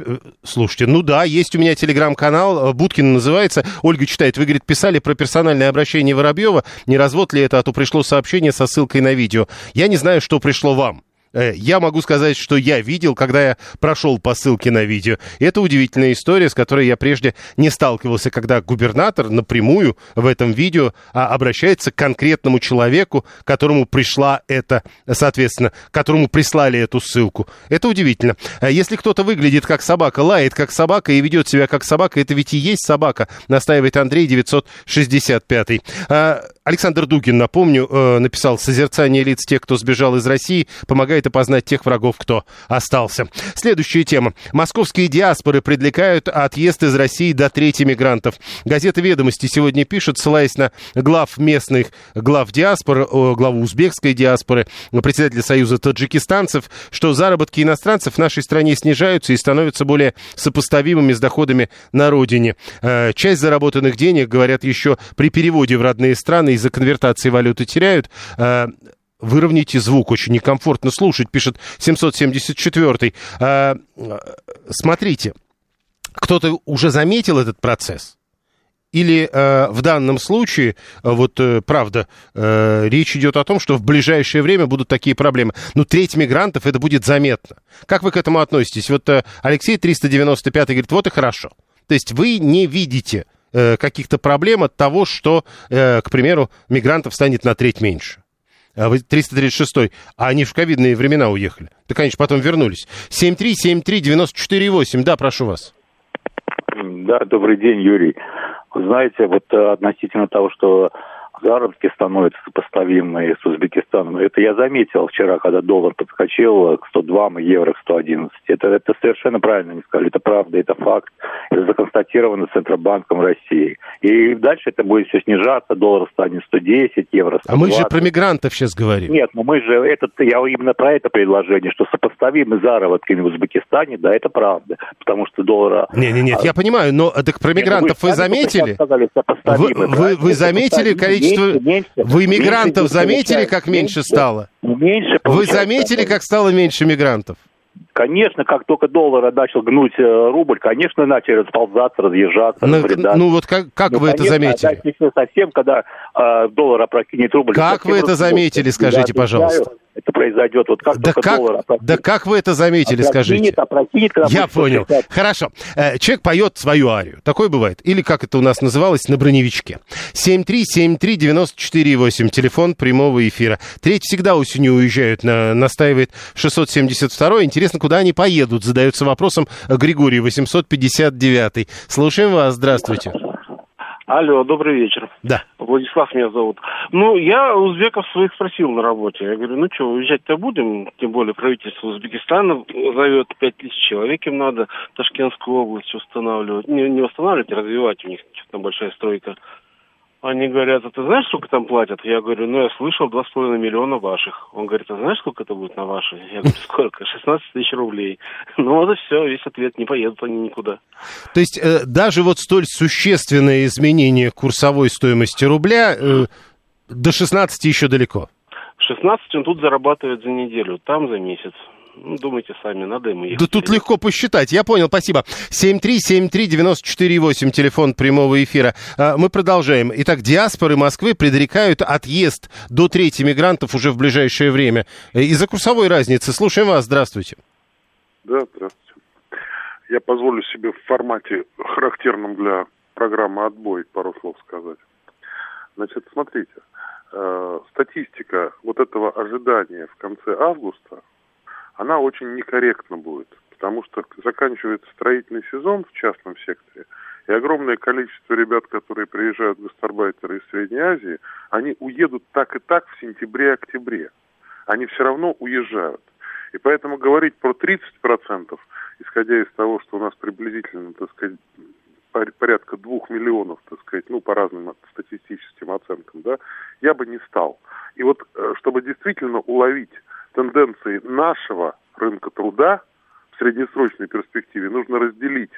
Слушайте, ну да, есть у меня телеграм-канал, э, Будкин называется. Ольга читает, вы, говорит, писали про персональное обращение Воробьева. Не развод ли это, а то пришло сообщение со ссылкой на видео. Я не знаю, что пришло вам. Э, Я могу сказать, что я видел, когда я прошел по ссылке на видео. Это удивительная история, с которой я прежде не сталкивался, когда губернатор напрямую в этом видео а, обращается к конкретному человеку, которому пришла это, соответственно, которому прислали эту ссылку. Это удивительно. А Если кто-то выглядит как собака, лает как собака и ведет себя как собака, это ведь и есть собака, настаивает Андрей 965. А, Александр Дугин, напомню, э, написал «Созерцание лиц тех, кто сбежал из России, помогает помогает опознать тех врагов, кто остался. Следующая тема. Московские диаспоры предлагают отъезд из России до трети мигрантов. Газета «Ведомости» сегодня пишет, ссылаясь на глав местных, глав диаспор, главу узбекской диаспоры, председателя Союза таджикистанцев, что заработки иностранцев в нашей стране снижаются и становятся более сопоставимыми с доходами на родине. Э, часть заработанных денег, говорят, еще при переводе в родные страны из-за конвертации валюты теряют. Э, выровняйте звук, очень некомфортно слушать, пишет 774-й. Э, смотрите, кто-то уже заметил этот процесс? Или э, в данном случае, вот э, правда, э, речь идет о том, что в ближайшее время будут такие проблемы. Ну, треть мигрантов, это будет заметно. Как вы к этому относитесь? Вот э, Алексей 395 говорит, вот и хорошо. То есть вы не видите э, каких-то проблем от того, что, э, к примеру, мигрантов станет на треть меньше. А вы 336-й, а они в ковидные времена уехали. Да, конечно, потом вернулись. 7373948, да, прошу вас. Да, добрый день, Юрий. Знаете, вот э, относительно того, что заработки становятся сопоставимые с Узбекистаном. Это я заметил вчера, когда доллар подскочил к 102, евро к 111. Это, это совершенно правильно не сказали. Это правда, это факт. Это законстатировано Центробанком России. И дальше это будет все снижаться. Доллар станет 110, евро 120. А мы же про мигрантов сейчас говорим. Нет, ну мы же, этот, я именно про это предложение, что сопоставимы заработками в Узбекистане, да, это правда. Потому что доллара... Не, не, нет, я понимаю, но так про мигрантов Нет, вы, вы заметили? Сказали, вы, вы, вы заметили количество количество... Меньше, Вы мигрантов меньше заметили, как меньше стало? Меньше Вы заметили, как стало меньше мигрантов? Конечно, как только доллар начал гнуть э, рубль, конечно, начали расползаться, разъезжаться, ну, ну вот как, как ну, вы конечно, это заметили? Да, совсем, когда э, доллар опрокинет рубль. Как вы это заметили, скажите, пожалуйста? это произойдет. Вот как да, как, доллар да как вы это заметили, опрокинет, скажите? Опрокинет, Я понял. Считать. Хорошо. Э, человек поет свою арию. Такое бывает. Или, как это у нас называлось, на броневичке. 7373948, телефон прямого эфира. Треть всегда осенью уезжают, на, настаивает 672. Интересно, куда они поедут? Задается вопросом Григорий 859. Слушаем вас. Здравствуйте. Алло, добрый вечер. Да. Владислав меня зовут. Ну, я узбеков своих спросил на работе. Я говорю, ну что, уезжать-то будем? Тем более правительство Узбекистана зовет пять тысяч человек, им надо Ташкентскую область устанавливать. Не, не восстанавливать, а развивать у них. Что там большая стройка. Они говорят, а ты знаешь, сколько там платят? Я говорю, ну, я слышал, два с половиной миллиона ваших. Он говорит, а знаешь, сколько это будет на ваши? Я говорю, сколько? 16 тысяч рублей. Ну, вот и все, весь ответ, не поедут они никуда. То есть э, даже вот столь существенное изменение курсовой стоимости рубля э, до 16 еще далеко? 16 он тут зарабатывает за неделю, там за месяц. Ну, думайте сами, надо ему ехать. Да тут легко посчитать. Я понял, спасибо. 7373948, телефон прямого эфира. А, мы продолжаем. Итак, диаспоры Москвы предрекают отъезд до трети мигрантов уже в ближайшее время. Э, из-за курсовой разницы. Слушаем вас. Здравствуйте. Да, здравствуйте. Я позволю себе в формате, характерном для программы «Отбой», пару слов сказать. Значит, смотрите, э, статистика вот этого ожидания в конце августа она очень некорректна будет, потому что заканчивается строительный сезон в частном секторе, и огромное количество ребят, которые приезжают гастарбайтеры из Средней Азии, они уедут так и так в сентябре-октябре. Они все равно уезжают. И поэтому говорить про 30%, исходя из того, что у нас приблизительно, так сказать, порядка двух миллионов, так сказать, ну, по разным статистическим оценкам, да, я бы не стал. И вот, э, чтобы действительно уловить тенденции нашего рынка труда в среднесрочной перспективе нужно разделить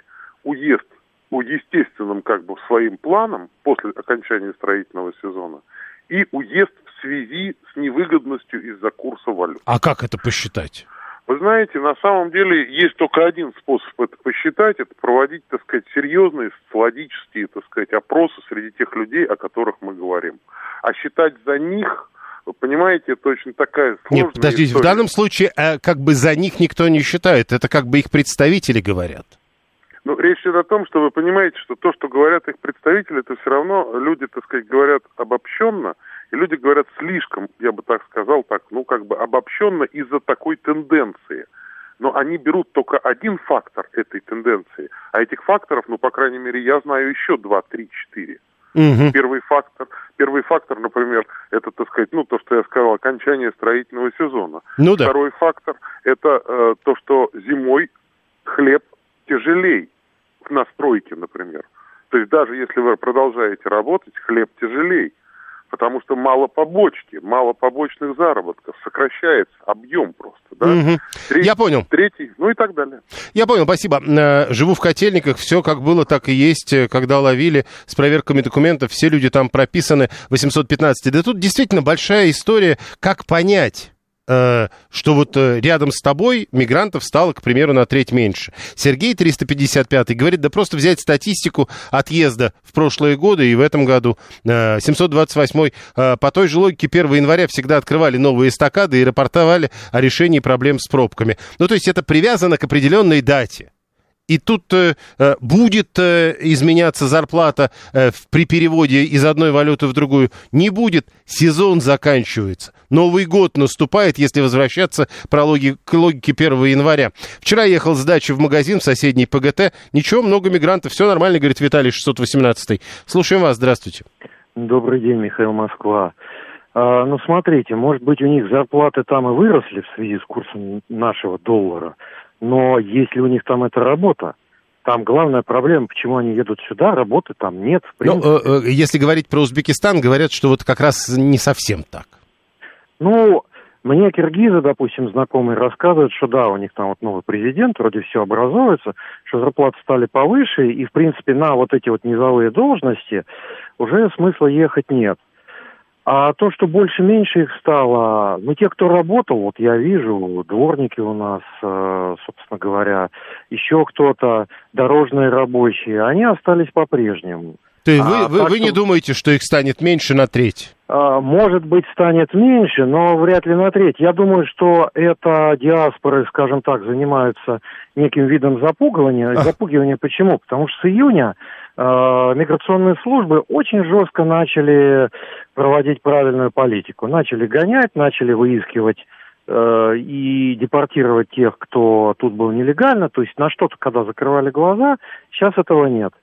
уезд по естественным как бы своим планам после окончания строительного сезона и уезд в связи с невыгодностью из-за курса валют. А как это посчитать? Вы знаете, на самом деле есть только один способ это посчитать, это проводить, так сказать, серьезные социологические, так сказать, опросы среди тех людей, о которых мы говорим. А считать за них вы понимаете, это очень такая сложная Нет, подождите, история. в данном случае э, как бы за них никто не считает, это как бы их представители говорят. Ну, речь идет о том, что вы понимаете, что то, что говорят их представители, это все равно люди, так сказать, говорят обобщенно, и люди говорят слишком, я бы так сказал, так, ну, как бы обобщенно из-за такой тенденции. Но они берут только один фактор этой тенденции, а этих факторов, ну, по крайней мере, я знаю еще два, три, четыре. Угу. Первый фактор, первый фактор, например, это, так сказать, ну, то, что я сказал, окончание строительного сезона. Ну да. Второй фактор, это э, то, что зимой хлеб тяжелей на стройке, например. То есть даже если вы продолжаете работать, хлеб тяжелей потому что мало побочки, мало побочных заработков, сокращается объем просто. Да? Угу. Третий, Я понял. Третий, ну и так далее. Я понял, спасибо. Э, живу в Котельниках, все как было, так и есть. Когда ловили с проверками документов, все люди там прописаны 815. Да тут действительно большая история, как понять Э, что вот э, рядом с тобой мигрантов стало, к примеру, на треть меньше. Сергей 355 говорит, да просто взять статистику отъезда в прошлые годы и в этом году. 728 э, по той же логике 1 января всегда открывали новые эстакады и рапортовали о решении проблем с пробками. Ну, то есть это привязано к определенной дате и тут э, э, будет э, изменяться зарплата э, при переводе из одной валюты в другую. Не будет. Сезон заканчивается. Новый год наступает, если возвращаться про логи, к логике 1 января. Вчера ехал с дачи в магазин в соседний ПГТ. Ничего, много мигрантов. Все нормально, говорит Виталий 618. Слушаем вас. Здравствуйте. Добрый день, Михаил Москва. А, ну, смотрите, может быть, у них зарплаты там и выросли в связи с курсом нашего доллара – но если у них там эта работа, там главная проблема, почему они едут сюда, работы там нет. Ну, э, э, если говорить про Узбекистан, говорят, что вот как раз не совсем так. Ну, мне киргизы, допустим, знакомые рассказывают, что да, у них там вот новый президент, вроде все образуется, что зарплаты стали повыше, и, в принципе, на вот эти вот низовые должности уже смысла ехать нет. А то, что больше-меньше их стало, ну, те, кто работал, вот я вижу, дворники у нас, э, собственно говоря, еще кто-то, дорожные рабочие, они остались по-прежнему. Ты, а, вы, вы, вы что... не думаете, что их станет меньше на треть? А, может быть, станет меньше, но вряд ли на треть. Я думаю, что это диаспоры, скажем так, занимаются неким видом запугивания. Запугивания почему? Потому что с июня миграционные службы очень жестко начали проводить правильную политику. Начали гонять, начали выискивать э, и депортировать тех, кто тут был нелегально. То есть на что-то, когда закрывали глаза, сейчас этого нет.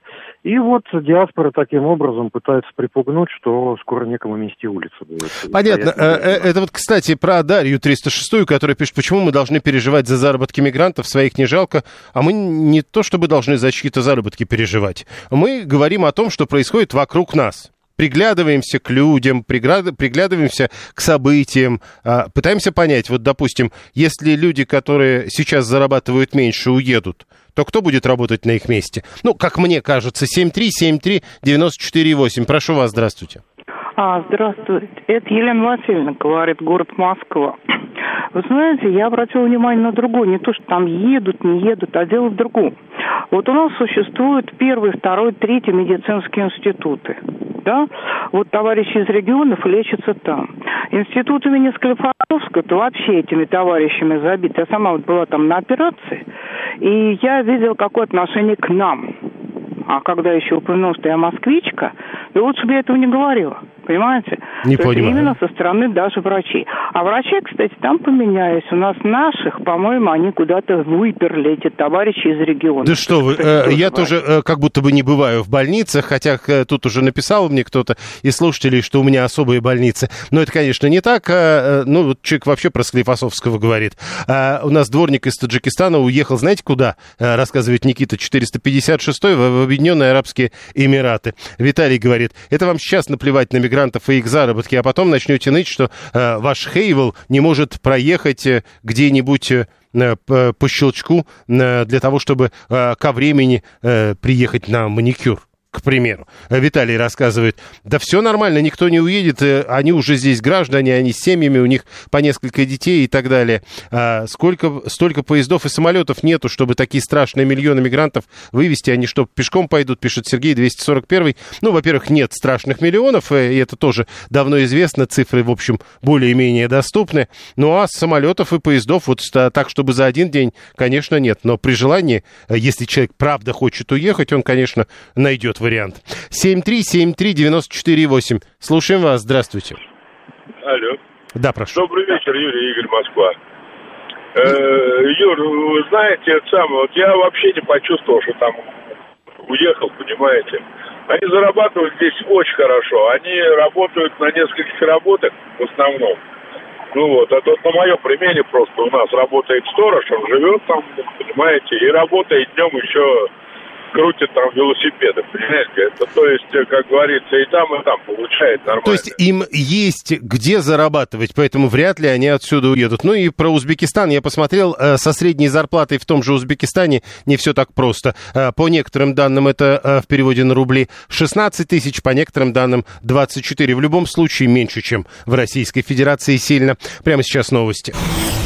И вот диаспора таким образом пытается припугнуть, что скоро некому мести улицу будет. Понятно. Э, э, это вот, кстати, про Дарью 306, которая пишет, почему мы должны переживать за заработки мигрантов, своих не жалко, а мы не то чтобы должны за чьи-то заработки переживать. Мы говорим о том, что происходит вокруг нас приглядываемся к людям, приглядываемся к событиям, а, пытаемся понять, вот, допустим, если люди, которые сейчас зарабатывают меньше, уедут, то кто будет работать на их месте? Ну, как мне кажется, 7373948. Прошу вас, здравствуйте. А, здравствуйте. Это Елена Васильевна говорит, город Москва. Вы знаете, я обратила внимание на другое. Не то, что там едут, не едут, а дело в другом. Вот у нас существуют первый, второй, третий медицинские институты. Да? Вот товарищи из регионов лечатся там. Институт имени Склифосовского, то вообще этими товарищами забит. Я сама вот была там на операции, и я видела, какое отношение к нам. А когда еще упомянул, что я москвичка, то лучше бы я этого не говорила. Понимаете? Не То понимаю. Именно со стороны даже врачей. А врачи, кстати, там поменялись. У нас наших, по-моему, они куда-то выперли, эти товарищи из региона. Да что вы, э, я тоже э, как будто бы не бываю в больницах, хотя э, тут уже написал мне кто-то из слушателей, что у меня особые больницы. Но это, конечно, не так. А, э, ну, человек вообще про Склифосовского говорит. А, у нас дворник из Таджикистана уехал, знаете, куда? А, рассказывает Никита, 456 в, в Объединенные Арабские Эмираты. Виталий говорит, это вам сейчас наплевать на миграцию мигрантов и их заработки, а потом начнете ныть, что э, ваш Хейвел не может проехать э, где-нибудь э, по, по щелчку э, для того, чтобы э, ко времени э, приехать на маникюр к примеру, Виталий рассказывает, да все нормально, никто не уедет, э, они уже здесь граждане, они с семьями, у них по несколько детей и так далее. А сколько, столько поездов и самолетов нету, чтобы такие страшные миллионы мигрантов вывести, они что, пешком пойдут, пишет Сергей 241. Ну, во-первых, нет страшных миллионов, э, и это тоже давно известно, цифры, в общем, более-менее доступны. Ну, а самолетов и поездов, вот так, чтобы за один день, конечно, нет. Но при желании, э, если человек правда хочет уехать, он, конечно, найдет вариант. 7373948. Слушаем вас. Здравствуйте. Алло. Да, прошу. Добрый вечер, Юрий Игорь Москва. Э, Юр, вы знаете, это самое, вот я вообще не почувствовал, что там уехал, понимаете. Они зарабатывают здесь очень хорошо. Они работают на нескольких работах в основном. Ну вот, это вот на моем примере просто у нас работает сторож, он живет там, понимаете, и работает днем еще крутит там велосипеды, понимаете? Это, то есть, э, как говорится, и там, и там получает нормально. То есть им есть где зарабатывать, поэтому вряд ли они отсюда уедут. Ну и про Узбекистан я посмотрел, э, со средней зарплатой в том же Узбекистане не все так просто. Э, По некоторым данным это в переводе на рубли 16 тысяч, по некоторым данным 24. В любом случае меньше, чем в Российской Федерации сильно. Прямо сейчас новости.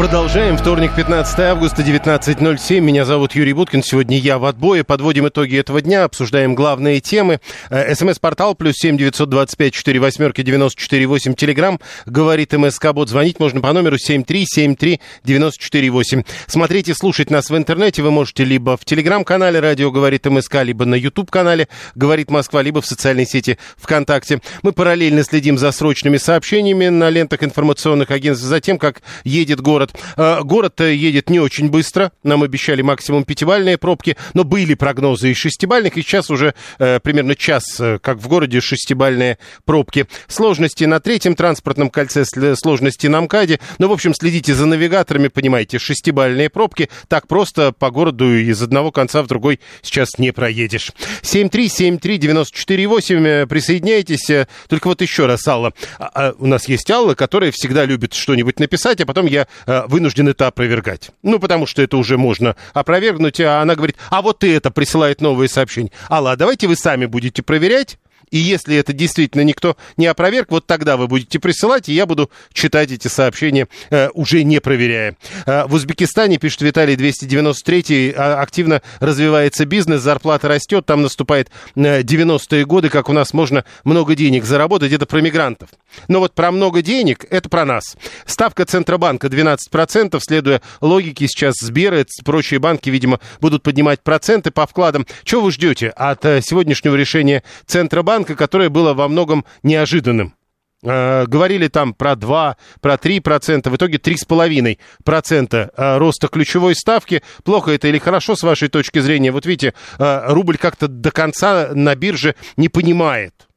Продолжаем. Вторник, 15 августа, 19.07. Меня зовут Юрий Буткин. Сегодня я в отбое. Подводим итоги этого дня, обсуждаем главные темы. Э, СМС-портал плюс семь девятьсот двадцать пять четыре восьмерки девяносто четыре восемь. Телеграмм говорит МСК Бот. Звонить можно по номеру семь три семь три девяносто четыре восемь. Смотреть слушать нас в интернете вы можете либо в Телеграм-канале Радио говорит МСК, либо на YouTube-канале Говорит Москва, либо в социальной сети ВКонтакте. Мы параллельно следим за срочными сообщениями на лентах информационных агентств, за тем, как едет город город. Город едет не очень быстро. Нам обещали максимум пятибальные пробки, но были прогнозы и шестибальных, и сейчас уже э, примерно час, э, как в городе, шестибальные пробки. Сложности на третьем транспортном кольце, сложности на МКАДе. Ну, в общем, следите за навигаторами, понимаете, шестибальные пробки. Так просто по городу из одного конца в другой сейчас не проедешь. 7373948, э, присоединяйтесь. Только вот еще раз, Алла. А, а, у нас есть Алла, которая всегда любит что-нибудь написать, а потом я вынужден это опровергать. Ну, потому что это уже можно опровергнуть, а она говорит, а вот и это присылает новые сообщения. Алла, давайте вы сами будете проверять, и если это действительно никто не опроверг, вот тогда вы будете присылать, и я буду читать эти сообщения, э, уже не проверяя. Э, в Узбекистане, пишет Виталий 293, а, активно развивается бизнес, зарплата растет, там наступает э, 90-е годы, как у нас можно много денег заработать, это про мигрантов. Но вот про много денег, это про нас. Ставка Центробанка 12%, следуя логике, сейчас Сбер и прочие банки, видимо, будут поднимать проценты по вкладам. Чего вы ждете от э, сегодняшнего решения Центробанка? Банка, которое было во многом неожиданным. Э, говорили там про 2, про 3 процента, в итоге 3,5 процента э, роста ключевой ставки. Плохо это или хорошо с вашей точки зрения? Вот видите, э, рубль как-то до конца на бирже не понимает.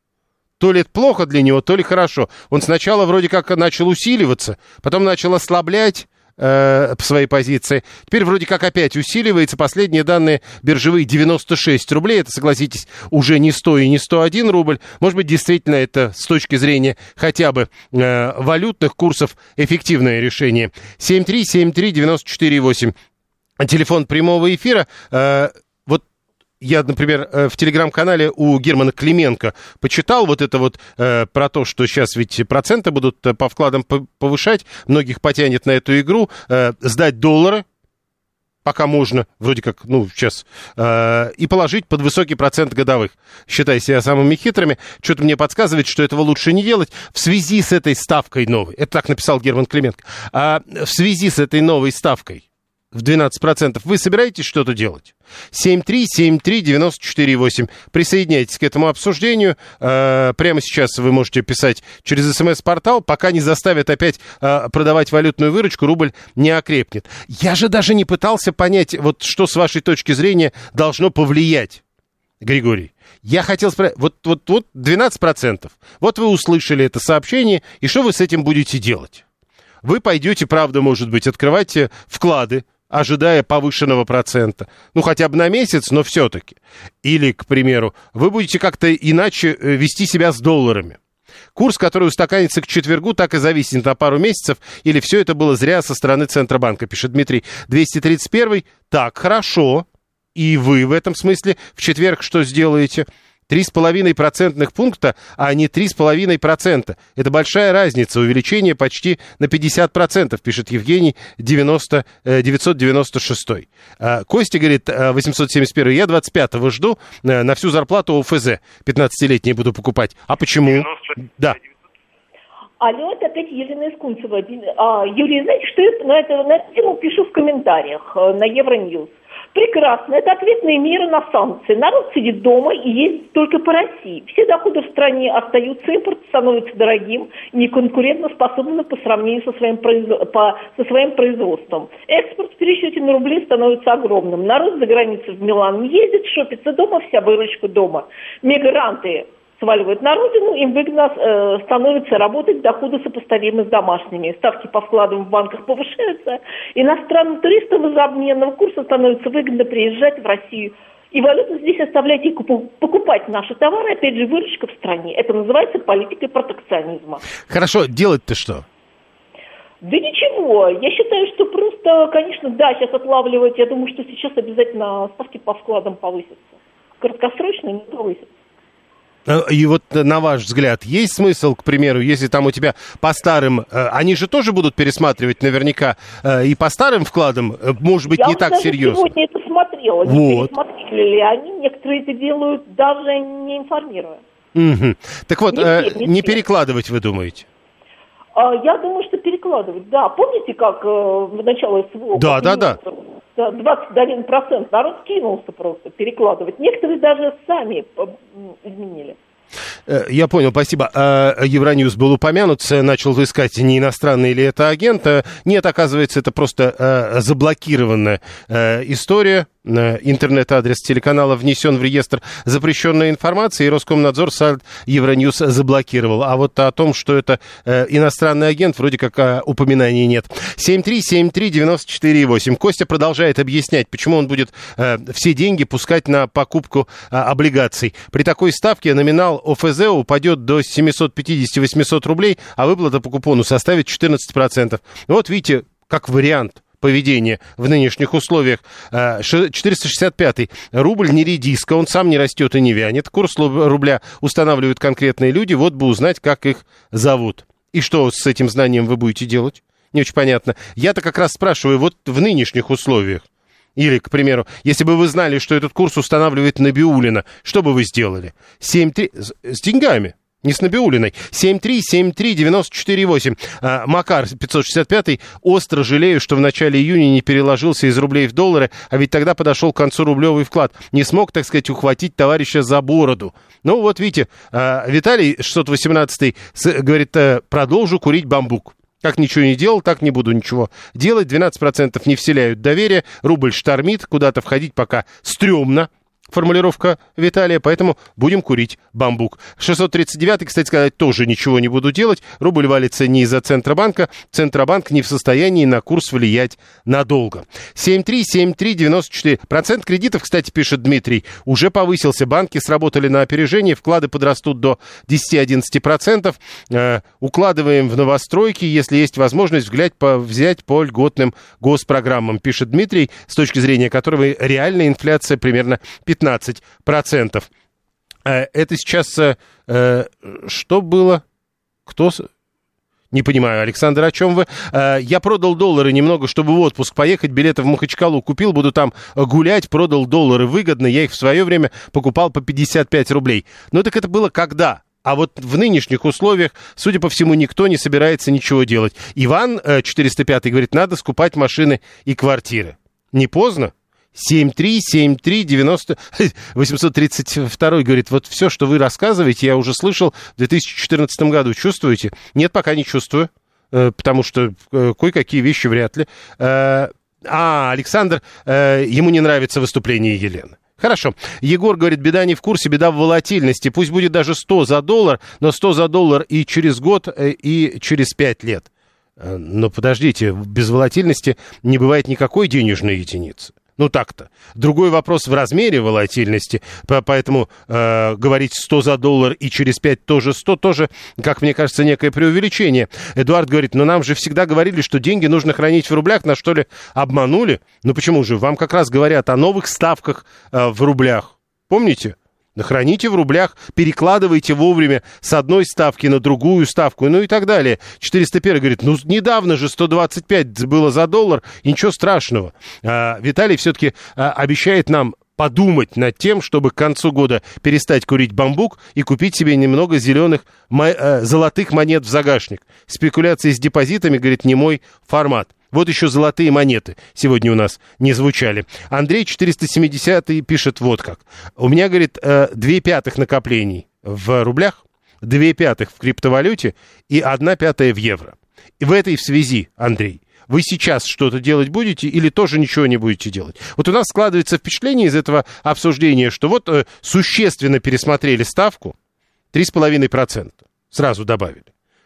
То ли это плохо для него, то ли хорошо. Он сначала вроде как начал усиливаться, потом начал ослаблять, э, своей позиции. Теперь вроде как опять усиливается. Последние данные биржевые 96 рублей. Это, согласитесь, уже не 100 и не 101 рубль. Может быть, действительно это с точки зрения хотя бы э, валютных курсов эффективное решение. 7373948. Телефон прямого эфира. Э, я, например, э, в телеграм-канале у Германа Клименко почитал вот это вот э, про то, что сейчас ведь проценты будут э, по вкладам повышать, многих потянет на эту игру, э, сдать доллары, пока можно, вроде как, ну, сейчас, э, и положить под высокий процент годовых. Считай себя самыми хитрыми. Что-то мне подсказывает, что этого лучше не делать в связи с этой ставкой новой. Это так написал Герман Клименко. А в связи с этой новой ставкой в 12%. Вы собираетесь что-то делать? 7373948. Присоединяйтесь к этому обсуждению. Э, прямо сейчас вы можете писать через смс-портал. Пока не заставят опять э, продавать валютную выручку, рубль не окрепнет. Я же даже не пытался понять, вот что с вашей точки зрения должно повлиять. Григорий, я хотел спросить, вот, вот, вот 12%. Вот вы услышали это сообщение, и что вы с этим будете делать? Вы пойдете, правда, может быть, открывать вклады ожидая повышенного процента. Ну, хотя бы на месяц, но все-таки. Или, к примеру, вы будете как-то иначе э, вести себя с долларами. Курс, который устаканится к четвергу, так и зависит на пару месяцев, или все это было зря со стороны Центробанка, пишет Дмитрий. 231 так, хорошо. И вы в этом смысле в четверг что сделаете? 3,5 процентных пункта, а не 3,5 процента. Это большая разница, увеличение почти на 50 процентов, пишет Евгений 90, 996. А, Костя говорит, 871, я 25-го жду, на всю зарплату ОФЗ 15-летний буду покупать. А почему? Да. Алло, это опять Елена Искунцева. А, Юрий, знаете, что я на, это, на эту тему пишу в комментариях э, на Евроньюз. Прекрасно. Это ответные меры на санкции. Народ сидит дома и ездит только по России. Все доходы в стране остаются, импорт становится дорогим, неконкурентоспособным по сравнению со своим, по, со своим производством. Экспорт в пересчете на рубли становится огромным. Народ за границей в Милан ездит, шопится дома, вся выручка дома. Мигранты сваливают на родину, им выгодно э, становится работать, доходы сопоставимы с домашними. Ставки по вкладам в банках повышаются, иностранным туристам из-за обменного курса становится выгодно приезжать в Россию. И валюту здесь оставлять и покупать наши товары, опять же, выручка в стране. Это называется политикой протекционизма. Хорошо, делать-то что? Да ничего, я считаю, что просто, конечно, да, сейчас отлавливать, я думаю, что сейчас обязательно ставки по вкладам повысятся. Краткосрочно не повысятся. Э, и вот э, на ваш взгляд, есть смысл, к примеру, если там у тебя по старым, э, они же тоже будут пересматривать наверняка и по старым вкладам, может быть, Я не так серьезно. Я сегодня это смотрела, вот. пересмотрели ли они, некоторые это делают, даже не информируя. Угу. Так вот, не, все, не, не все. перекладывать, вы думаете? А, я думаю, что перекладывать, да. Помните, как в начало СВО? Да, да, да. 21% народ кинулся просто перекладывать. Некоторые даже сами изменили. Э, я понял, спасибо. А, Евроньюз был упомянут, начал искать, не иностранный ли это агент. Э, нет, оказывается, это просто э, заблокированная история интернет-адрес телеканала внесен в реестр запрещенной информации, и Роскомнадзор сайт Евроньюз заблокировал. А вот о том, что это э, иностранный агент, вроде как э, упоминаний нет. 7373948. Костя продолжает объяснять, почему он будет э, все деньги пускать на покупку э, облигаций. При такой ставке номинал ОФЗ упадет до 750-800 рублей, а выплата по купону составит 14%. Вот видите, как вариант поведения в нынешних условиях. 465 рубль не редиска, он сам не растет и не вянет. Курс рубля устанавливают конкретные люди, вот бы узнать, как их зовут. И что с этим знанием вы будете делать? Не очень понятно. Я-то как раз спрашиваю, вот в нынешних условиях, или, к примеру, если бы вы знали, что этот курс устанавливает Набиулина, что бы вы сделали? 7-3... С деньгами. Не с Набиулиной. 7373948. А, Макар, 565 Остро жалею, что в начале июня не переложился из рублей в доллары, а ведь тогда подошел к концу рублевый вклад. Не смог, так сказать, ухватить товарища за бороду. Ну вот, видите, а, Виталий 618 говорит, э, продолжу курить бамбук. Как ничего не делал, так не буду ничего делать. 12% не вселяют доверие. Рубль штормит. Куда-то входить пока стрёмно формулировка Виталия, поэтому будем курить бамбук. 639, кстати сказать, тоже ничего не буду делать. Рубль валится не из-за Центробанка. Центробанк не в состоянии на курс влиять надолго. 7,3-7,3-94. Процент кредитов, кстати, пишет Дмитрий, уже повысился. Банки сработали на опережение, вклады подрастут до 10-11%. Э, укладываем в новостройки, если есть возможность взглянуть по, взять по льготным госпрограммам, пишет Дмитрий, с точки зрения которого реальная инфляция примерно 15 15%. Э, это сейчас э, э, что было? Кто... Не понимаю, Александр, о чем вы? Я продал доллары немного, чтобы в отпуск поехать, билеты в Махачкалу купил, буду там гулять, продал доллары выгодно, я их в свое время покупал по 55 рублей. Ну так это было когда? А вот в нынешних условиях, судя по всему, никто не собирается ничего делать. Иван 405 говорит, надо скупать машины и квартиры. Не поздно? 73739... 832 говорит, вот все, что вы рассказываете, я уже слышал в 2014 году. Чувствуете? Нет, пока не чувствую, э, потому что э, кое-какие вещи вряд ли. Э, а, Александр, ему не нравится выступление Елены. Хорошо. Егор говорит, беда не в курсе, беда в волатильности. Пусть будет даже 100 за доллар, но 100 за доллар и через год, и через 5 лет. Но подождите, без волатильности не бывает никакой денежной единицы. Ну так-то. Другой вопрос в размере волатильности, поэтому э, говорить 100 за доллар и через 5 тоже 100, тоже, как мне кажется, некое преувеличение. Эдуард говорит, но нам же всегда говорили, что деньги нужно хранить в рублях, на что ли обманули? Ну почему же? Вам как раз говорят о новых ставках э, в рублях. Помните? Храните в рублях, перекладывайте вовремя с одной ставки на другую ставку, ну и так далее. 401 говорит, ну недавно же 125 было за доллар, и ничего страшного. А, Виталий все-таки а, обещает нам подумать над тем, чтобы к концу года перестать курить бамбук и купить себе немного зеленых э, золотых монет в загашник. Спекуляции с депозитами, говорит, не мой формат. Вот еще золотые монеты сегодня у нас не звучали. Андрей 470 пишет вот как. У меня, говорит, э, две пятых накоплений в рублях, две пятых в криптовалюте и одна пятая в евро. И в этой связи, Андрей, вы сейчас что-то делать будете или тоже ничего не будете делать? Вот у нас складывается впечатление из этого обсуждения, что вот э, существенно пересмотрели ставку, 3,5%, сразу добавили,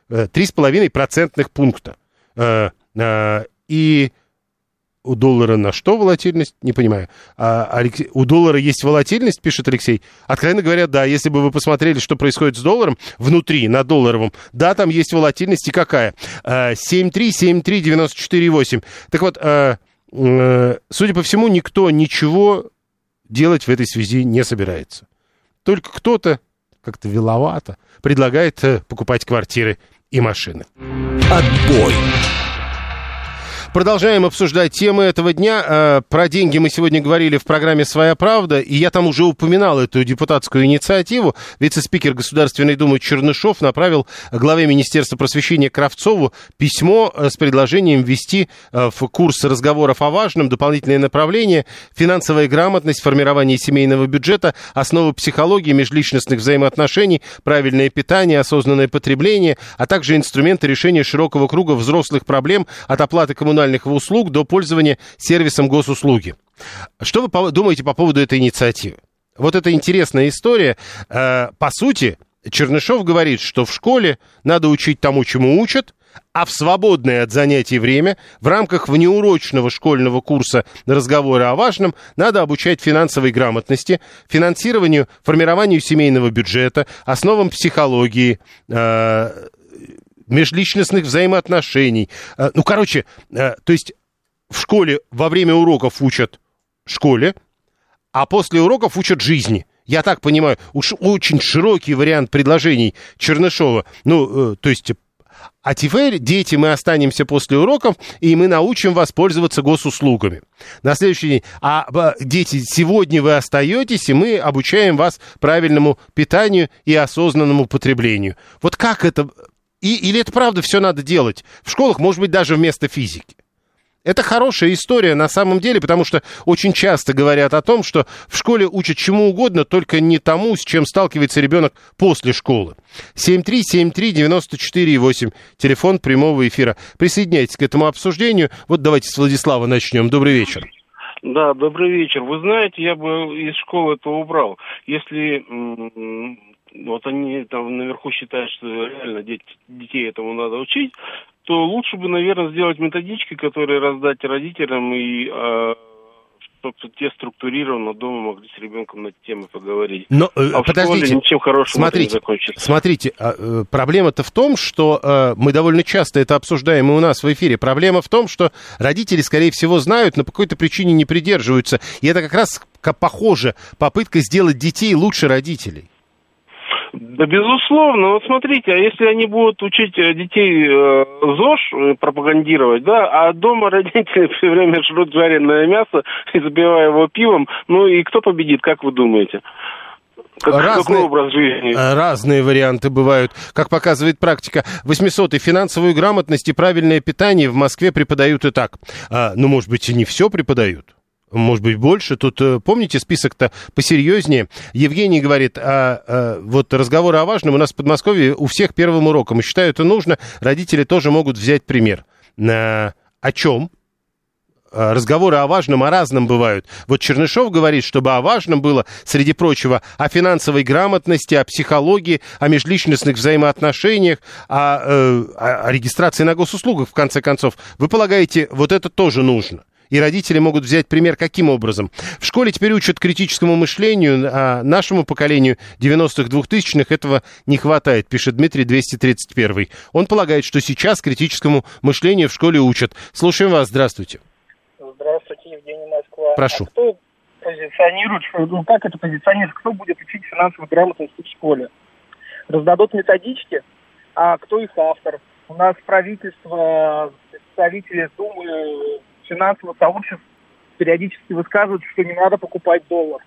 э, 3,5 процентных пункта. Э, э, и у доллара на что волатильность? Не понимаю. А, Алексей, у доллара есть волатильность, пишет Алексей. Откровенно говоря, да, если бы вы посмотрели, что происходит с долларом внутри, на долларовом, да, там есть волатильность и какая. 7373948. А, так вот, а, судя по всему, никто ничего делать в этой связи не собирается. Только кто-то как-то виловато предлагает э, покупать квартиры и машины. Отбой. Продолжаем обсуждать темы этого дня. Э, про деньги мы сегодня говорили в программе «Своя правда», и я там уже упоминал эту депутатскую инициативу. Вице-спикер Государственной Думы Чернышов направил главе Министерства просвещения Кравцову письмо э, с предложением ввести э, в курс разговоров о важном дополнительное направление финансовая грамотность, формирование семейного бюджета, основы психологии, межличностных взаимоотношений, правильное питание, осознанное потребление, а также инструменты решения широкого круга взрослых проблем от оплаты коммунальных коммунальных услуг до пользования сервисом госуслуги. Что вы думаете по поводу этой инициативы? Вот это интересная история. Э, по сути, Чернышов говорит, что в школе надо учить тому, чему учат, а в свободное от занятий время в рамках внеурочного школьного курса разговоры о важном надо обучать финансовой грамотности, финансированию, формированию семейного бюджета, основам психологии, э, межличностных взаимоотношений. Э, ну, короче, э, то есть в школе во время уроков учат школе, а после уроков учат жизни. Я так понимаю, уж очень широкий вариант предложений Чернышова. Ну, э, то есть а теперь, дети, мы останемся после уроков, и мы научим вас пользоваться госуслугами. На следующий день. А дети, сегодня вы остаетесь, и мы обучаем вас правильному питанию и осознанному потреблению. Вот как это и, или это правда все надо делать? В школах, может быть, даже вместо физики. Это хорошая история на самом деле, потому что очень часто говорят о том, что в школе учат чему угодно, только не тому, с чем сталкивается ребенок после школы. 7373948, телефон прямого эфира. Присоединяйтесь к этому обсуждению. Вот давайте с Владислава начнем. Добрый вечер. Да, добрый вечер. Вы знаете, я бы из школы это убрал. Если вот они там наверху считают, что реально деть, детей этому надо учить, то лучше бы, наверное, сделать методички, которые раздать родителям и э, чтобы те структурированно дома могли с ребенком на эти темы поговорить. Но, э, а подождите, школе ничем хорошим смотрите, не закончится. Смотрите, а, э, проблема-то в том, что э, мы довольно часто это обсуждаем и у нас в эфире. Проблема в том, что родители, скорее всего, знают, но по какой-то причине не придерживаются. И это как раз похоже попытка сделать детей лучше родителей. Да, безусловно. Вот смотрите, а если они будут учить э, детей э, ЗОЖ э, пропагандировать, да, а дома родители все время жрут жареное мясо и забивая его пивом, ну и кто победит, как вы думаете? Как, разные, какой образ жизни? Э, разные варианты бывают. Как показывает практика, 800 и финансовую грамотность и правильное питание в Москве преподают и так. А, ну, может быть, и не все преподают может быть, больше. Тут, э, помните, список-то посерьезнее. Евгений говорит, а, а, вот разговоры о важном у нас в Подмосковье у всех первым уроком. И считаю, это нужно. Родители тоже могут взять пример. А, о чем? А, разговоры о важном, о разном бывают. Вот Чернышов говорит, чтобы о важном было, среди прочего, о финансовой грамотности, о психологии, о межличностных взаимоотношениях, о, э, о регистрации на госуслугах, в конце концов. Вы полагаете, вот это тоже нужно? И родители могут взять пример каким образом? В школе теперь учат критическому мышлению, а нашему поколению 90-х, 2000-х этого не хватает, пишет Дмитрий 231. Он полагает, что сейчас критическому мышлению в школе учат. Слушаем вас, здравствуйте. Здравствуйте, Евгений Москва. Прошу. А кто позиционируют, что, ну, как это позиционирует, кто будет учить финансовой грамотности в школе. Раздадут методички, а кто их автор? У нас правительство, представители Думы, финансового сообщества периодически высказывают, что не надо покупать доллар,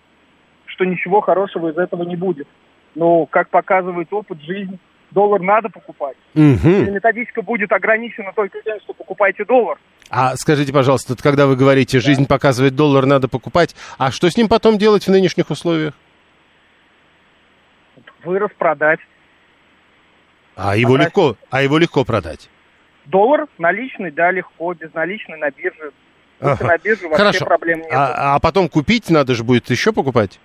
что ничего хорошего из этого не будет. Но, как показывает опыт, жизнь, доллар надо покупать. Или методичка будет ограничена только тем, что покупайте доллар. А скажите, пожалуйста, когда вы говорите, жизнь показывает доллар, надо покупать, а что с ним потом делать в нынешних условиях? Вырос, продать. А его Потратить. легко, а его легко продать. Доллар наличный, да, легко, безналичный на бирже. Ага. на бирже вообще Хорошо. проблем нет. А, а потом купить надо же будет еще покупать?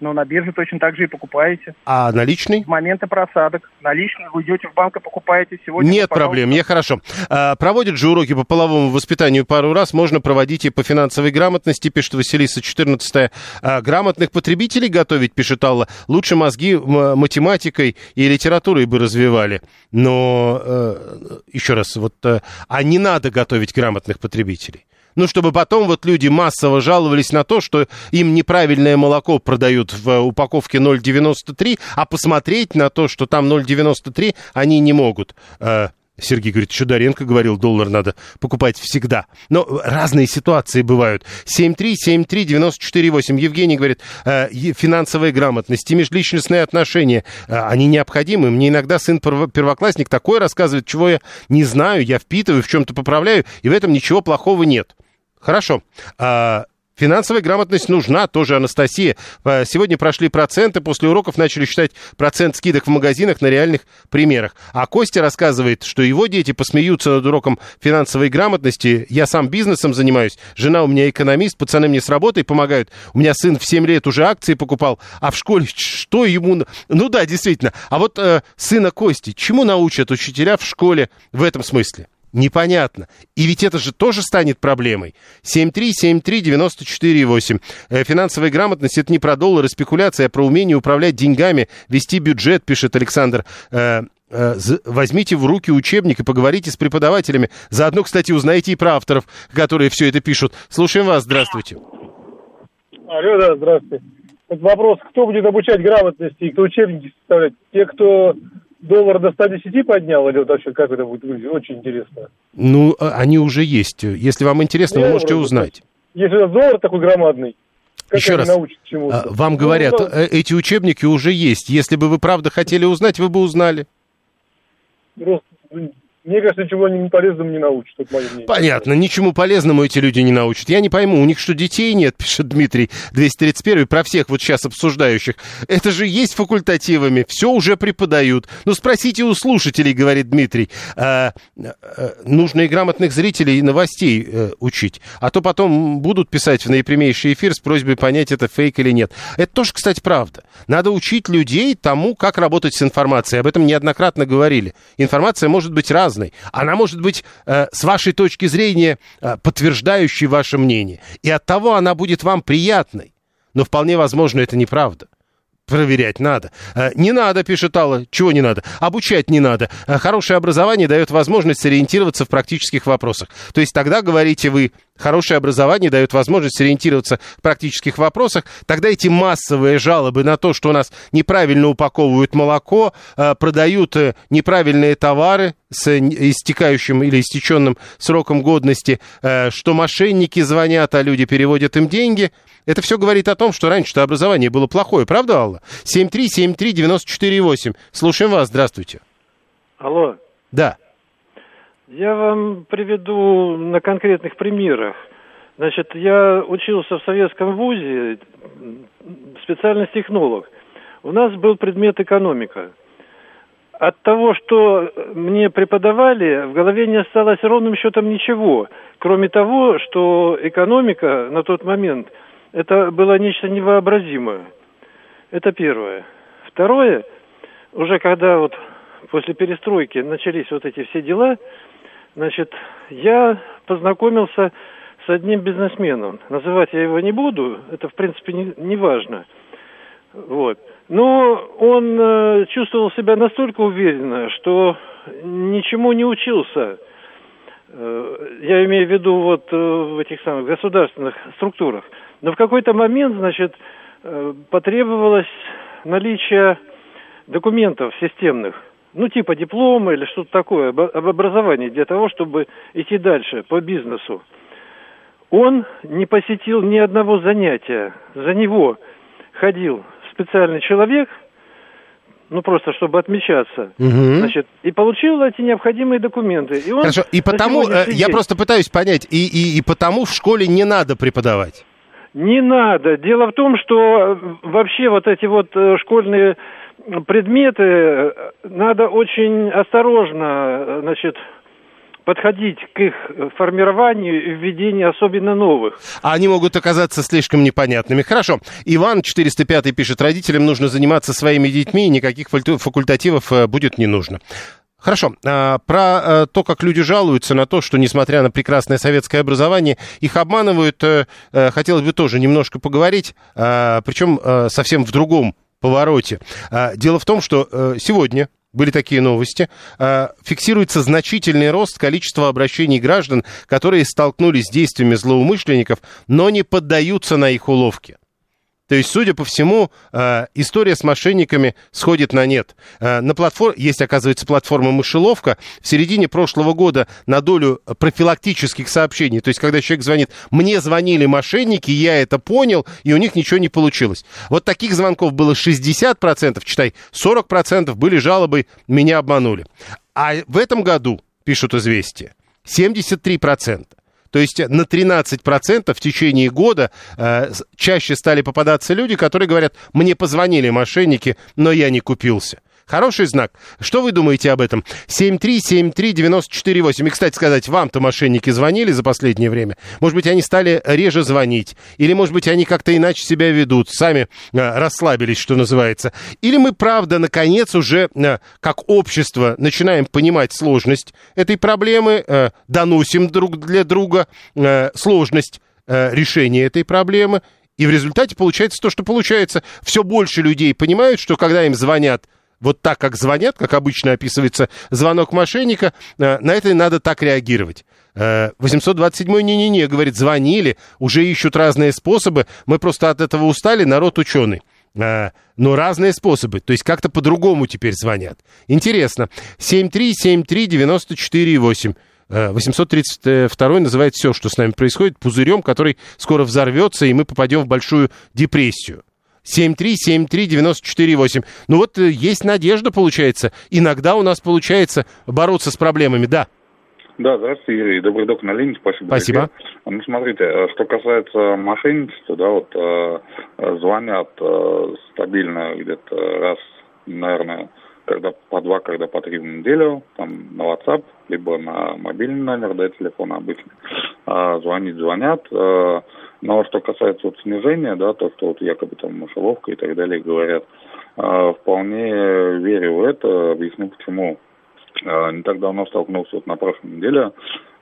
Но на бирже точно так же и покупаете. А наличный? В моменты просадок. Наличный вы идете в банк и покупаете сегодня. Нет пожалуйста. проблем, мне хорошо. А, проводят же уроки по половому воспитанию пару раз, можно проводить и по финансовой грамотности, пишет Василиса 14 а, грамотных потребителей готовить, пишет Алла, лучше мозги математикой и литературой бы развивали. Но, э, еще раз, вот, э, а не надо готовить грамотных потребителей. Ну, чтобы потом вот люди массово жаловались на то, что им неправильное молоко продают в упаковке 0,93, а посмотреть на то, что там 0,93, они не могут. Э, Сергей говорит, Чударенко говорил, доллар надо покупать всегда. Но разные ситуации бывают. 7373948. Евгений говорит, э, финансовая грамотность и межличностные отношения, э, они необходимы. Мне иногда сын перво- первоклассник такое рассказывает, чего я не знаю, я впитываю, в чем-то поправляю, и в этом ничего плохого нет. Хорошо. А, Финансовая грамотность нужна, тоже Анастасия. А, Сегодня прошли проценты, после уроков начали считать процент скидок в магазинах на реальных примерах. А Костя рассказывает, что его дети посмеются над уроком финансовой грамотности. Я сам бизнесом занимаюсь, жена у меня экономист, пацаны мне с работой помогают. У меня сын в 7 лет уже акции покупал, а в школе что ему... Ну да, действительно. А вот э, сына Кости, чему научат учителя в школе в этом смысле? Непонятно. И ведь это же тоже станет проблемой. 7373948. Э, Финансовая грамотность это не про доллары, спекуляция, а про умение управлять деньгами, вести бюджет, пишет Александр. Э, э, Возьмите в руки учебник и поговорите с преподавателями. Заодно, кстати, узнаете и про авторов, которые все это пишут. Слушаем вас. Здравствуйте. Алло, да, здравствуйте. Вот вопрос, кто будет обучать грамотности и кто учебники составлять? Те, кто доллар до 110 поднял, или вот вообще как это будет выглядеть? Очень интересно. Ну, э, они уже есть. Если вам интересно, вы Не, можете узнать. Если доллар такой громадный, как Еще раз. А, Вам Ну, говорят, да. э, эти учебники уже есть. Если бы вы правда хотели узнать, вы бы узнали. Просто, ну, мне кажется, ничего не полезным не научат, это мое мнение. Понятно, ничему полезному эти люди не научат. Я не пойму, у них что, детей нет, пишет Дмитрий 231 про всех вот сейчас обсуждающих. Это же есть факультативами, все уже преподают. Ну, спросите у слушателей, говорит Дмитрий. А, а, нужно и грамотных зрителей и новостей э, учить. А то потом будут писать в наипрямейший эфир с просьбой понять, это фейк или нет. Это тоже, кстати, правда. Надо учить людей тому, как работать с информацией. Об этом неоднократно говорили. Информация может быть разной. Она может быть, э, с вашей точки зрения, э, подтверждающей ваше мнение. И от того она будет вам приятной. Но вполне возможно, это неправда. Проверять надо. Э, Не надо, пишет Алла. Чего не надо? Обучать не надо. Э, Хорошее образование дает возможность сориентироваться в практических вопросах. То есть тогда, говорите вы, хорошее образование дает возможность сориентироваться в практических вопросах. Тогда эти массовые жалобы на то, что у нас неправильно упаковывают молоко, э, продают э, неправильные товары с истекающим или истеченным сроком годности, э, что мошенники звонят, а люди переводят им деньги – это все говорит о том, что раньше-то образование было плохое, правда, Алла? 7373948. Слушаем вас, здравствуйте. Алло, Да. Я вам приведу на конкретных примерах. Значит, я учился в советском вузе, специальность технолог. У нас был предмет экономика. От того, что мне преподавали, в голове не осталось ровным счетом ничего, кроме того, что экономика на тот момент это было нечто невообразимое. Это первое. Второе, уже когда вот после перестройки начались вот эти все дела, значит, я познакомился с одним бизнесменом. Называть я его не буду, это в принципе не, не важно. Вот. Но он э, чувствовал себя настолько уверенно, что ничему не учился. Э, я имею в виду вот э, в этих самых государственных структурах. Но в какой-то момент, значит, э, потребовалось наличие документов системных, ну, типа диплома или что-то такое, об образовании, для того, чтобы идти дальше по бизнесу. Он не посетил ни одного занятия. За него ходил специальный человек, ну просто чтобы отмечаться, Мгм. значит, и получил эти необходимые документы. И он Хорошо, и потому, э, я просто пытаюсь понять, и, и, и потому в школе не надо преподавать. Не надо. Дело в том, что э, вообще вот эти вот э, школьные предметы э, надо очень осторожно, э, значит, подходить к их формированию и введению особенно новых. А они могут оказаться слишком непонятными. Хорошо. Иван 405 пишет, родителям нужно заниматься своими детьми, никаких факультативов э, будет не нужно. Хорошо. А, Про то, как люди жалуются на то, что, несмотря на прекрасное советское образование, их обманывают, хотелось бы тоже немножко поговорить, а, причем совсем в другом повороте. А, Дело в том, что э, сегодня были такие новости. А, Фиксируется значительный рост количества обращений граждан, которые столкнулись с действиями злоумышленников, но не поддаются на их уловки. То есть, судя по всему, э, история с мошенниками сходит на нет. Э, На платформ... Есть, оказывается, платформа «Мышеловка». В середине прошлого года на долю профилактических сообщений, то есть, когда человек звонит, мне звонили мошенники, я это понял, и у них ничего не получилось. Вот таких звонков было 60%, читай, 40% были жалобы «меня обманули». А в этом году, пишут «Известия», 73%. То есть на 13% в течение года э, чаще стали попадаться люди, которые говорят, мне позвонили мошенники, но я не купился. Хороший знак. Что вы думаете об этом? 7373948. И, кстати сказать, вам-то мошенники звонили за последнее время? Может быть, они стали реже звонить? Или, может быть, они как-то иначе себя ведут? Сами э, расслабились, что называется? Или мы, правда, наконец уже, э, как общество, начинаем понимать сложность этой проблемы, э, доносим друг для друга э, сложность э, решения этой проблемы, и в результате получается то, что получается. Все больше людей понимают, что когда им звонят вот так, как звонят, как обычно описывается звонок мошенника, э, на это надо так реагировать. Э, 827-й не-не-не, говорит, звонили, уже ищут разные способы, мы просто от этого устали, народ ученый. Э, Но разные способы, то есть как-то по-другому теперь звонят. Интересно. 7373948. Э, 832 называет все, что с нами происходит, пузырем, который скоро взорвется, и мы попадем в большую депрессию. 7373948. Ну вот э, есть надежда, получается. Иногда у нас получается бороться с проблемами, да. Да, здравствуйте, Юрий. Добрый док на линии, спасибо. Спасибо. большое. Ну, смотрите, э, что касается мошенничества, да, вот э, э, звонят э, стабильно где-то раз, наверное, когда по два, когда по три в неделю, там на WhatsApp, либо на мобильный номер, да, телефона обычный. А, звонить звонят. э, но что касается вот снижения, да, то, что вот якобы там мышеловка и так далее говорят, э, вполне верю в это, объясню почему. Э, Не так давно столкнулся вот на прошлой неделе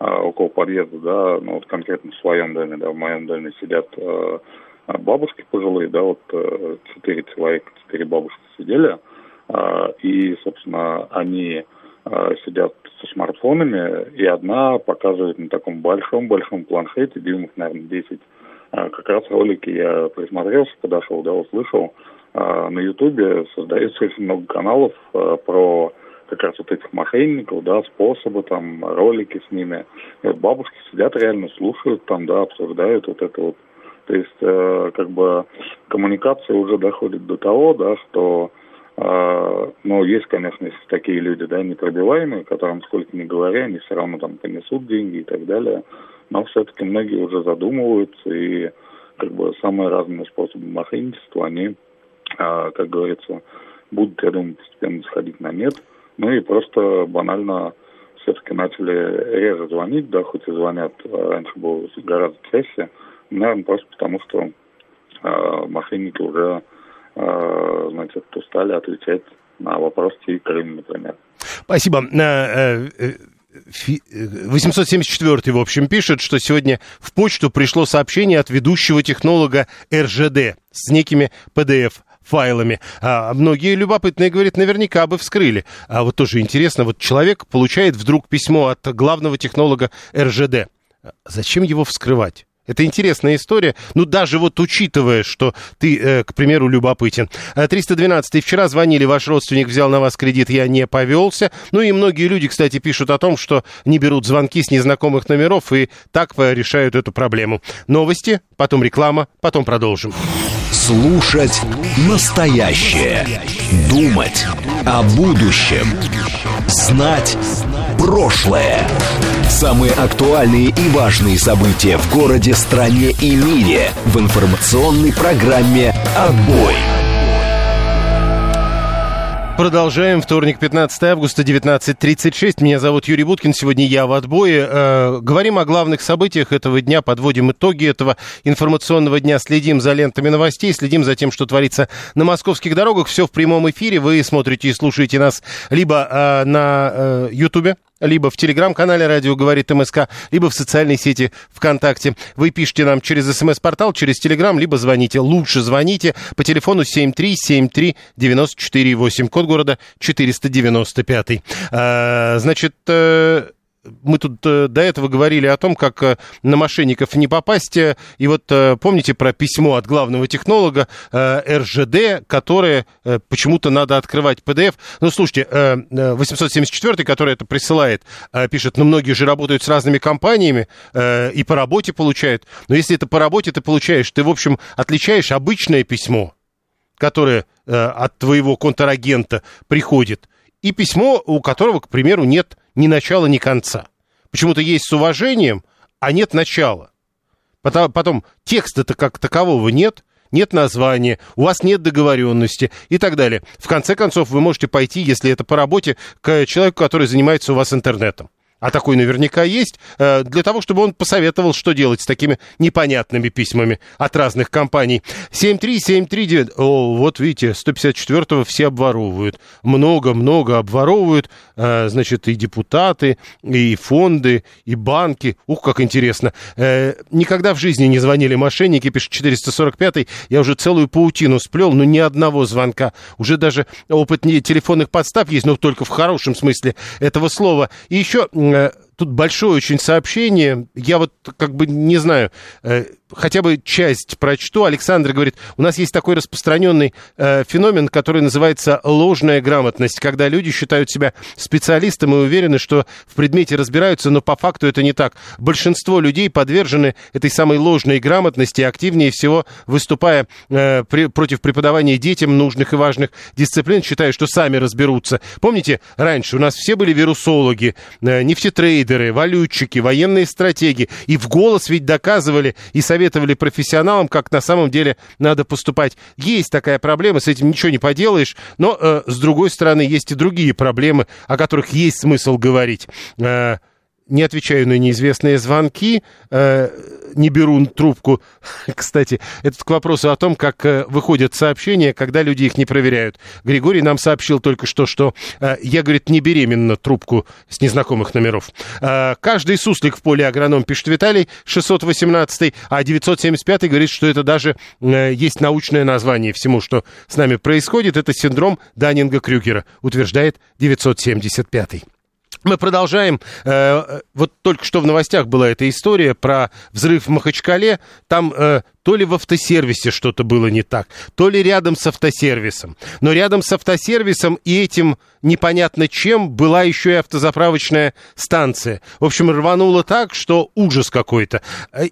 э, около подъезда, да, ну вот конкретно в своем доме, да, в моем доме сидят бабушки пожилые, да, вот э, четыре человека, четыре бабушки сидели, и, собственно, они сидят со смартфонами, и одна показывает на таком большом-большом планшете, дюймов, наверное, 10, э, как раз ролики я присмотрелся, подошел, да, услышал, э, на Ютубе создается очень много каналов э, про как раз вот этих мошенников, да, способы, там, ролики с ними. И вот бабушки сидят реально, слушают там, да, обсуждают вот это вот. То есть, э, как бы, коммуникация уже доходит до того, да, что, э, ну, есть, конечно, есть такие люди, да, непробиваемые, которым сколько ни говоря, они все равно там понесут деньги и так далее. Но все-таки многие уже задумываются, и, как бы, самые разные способы мошенничества, они, э, как говорится, будут, я думаю, постепенно сходить на нет. Ну и просто банально все-таки начали реже звонить, да, хоть и звонят, а раньше было гораздо чаще. Наверное, просто потому, что э, мошенники уже, э, значит, устали отвечать на вопросы Крыма, например. Спасибо. Э, э, фи- 874 в общем, пишет, что сегодня в почту пришло сообщение от ведущего технолога РЖД с некими PDF файлами. А многие любопытные говорят, наверняка бы вскрыли. А вот тоже интересно, вот человек получает вдруг письмо от главного технолога РЖД. Зачем его вскрывать? Это интересная история. Ну, даже вот учитывая, что ты, э, к примеру, любопытен. 312 э, вчера звонили, ваш родственник взял на вас кредит, я не повелся. Ну и многие люди, кстати, пишут о том, что не берут звонки с незнакомых номеров и так решают эту проблему. Новости, потом реклама, потом продолжим. Слушать настоящее. Думать о будущем. Знать прошлое. Самые актуальные и важные события в городе, стране и мире в информационной программе «Отбой». Продолжаем. Вторник, 15 августа, 19.36. Меня зовут Юрий Буткин. Сегодня я в отбое. Э, говорим о главных событиях этого дня, подводим итоги этого информационного дня, следим за лентами новостей, следим за тем, что творится на московских дорогах. Все в прямом эфире. Вы смотрите и слушаете нас либо э, на э, Ютубе, либо в телеграм-канале «Радио говорит МСК», либо в социальной сети ВКонтакте. Вы пишите нам через смс-портал, через телеграм, либо звоните. Лучше звоните по телефону 7373948, код города 495. А, значит, э, мы тут э, до этого говорили о том, как э, на мошенников не попасть. И вот э, помните про письмо от главного технолога РЖД, которое почему-то надо открывать PDF. Ну, слушайте, 874, который это присылает, пишет, ну, многие же работают с разными компаниями и по работе получают. Но если это по работе ты получаешь, ты, в общем, отличаешь обычное письмо, которое от твоего контрагента приходит, и письмо, у которого, к примеру, нет ни начала, ни конца. Почему-то есть с уважением, а нет начала. Потом, потом текста-то как такового нет, нет названия, у вас нет договоренности и так далее. В конце концов, вы можете пойти, если это по работе, к человеку, который занимается у вас интернетом а такой наверняка есть, э, для того, чтобы он посоветовал, что делать с такими непонятными письмами от разных компаний. 73739, о, вот видите, 154-го все обворовывают. Много-много обворовывают, э, значит, и депутаты, и фонды, и банки. Ух, как интересно. Э, никогда в жизни не звонили мошенники, пишет 445-й. Я уже целую паутину сплел, но ни одного звонка. Уже даже опыт телефонных подстав есть, но только в хорошем смысле этого слова. И еще тут большое очень сообщение. Я вот как бы не знаю, э, хотя бы часть прочту. Александр говорит, у нас есть такой распространенный э, феномен, который называется ложная грамотность, когда люди считают себя специалистом и уверены, что в предмете разбираются, но по факту это не так. Большинство людей подвержены этой самой ложной грамотности, активнее всего выступая э, при, против преподавания детям нужных и важных дисциплин, считая, что сами разберутся. Помните, раньше у нас все были вирусологи, э, нефтетрейдеры, валютчики, военные стратеги, и в голос ведь доказывали и советовали советовали профессионалам, как на самом деле надо поступать. Есть такая проблема, с этим ничего не поделаешь, но, э, с другой стороны, есть и другие проблемы, о которых есть смысл говорить. Э, не отвечаю на неизвестные звонки, э, не беру трубку. Кстати, это к вопросу о том, как э, выходят сообщения, когда люди их не проверяют. Григорий нам сообщил только что, что э, я, говорит, не беременна трубку с незнакомых номеров. Э, каждый суслик в поле агроном, пишет Виталий, 618, а 975 говорит, что это даже э, есть научное название всему, что с нами происходит. Это синдром Даннинга-Крюгера, утверждает 975. Мы продолжаем. Э, вот только что в новостях была эта история про взрыв в Махачкале. Там э, то ли в автосервисе что-то было не так, то ли рядом с автосервисом. Но рядом с автосервисом и этим непонятно чем была еще и автозаправочная станция. В общем, рвануло так, что ужас какой-то.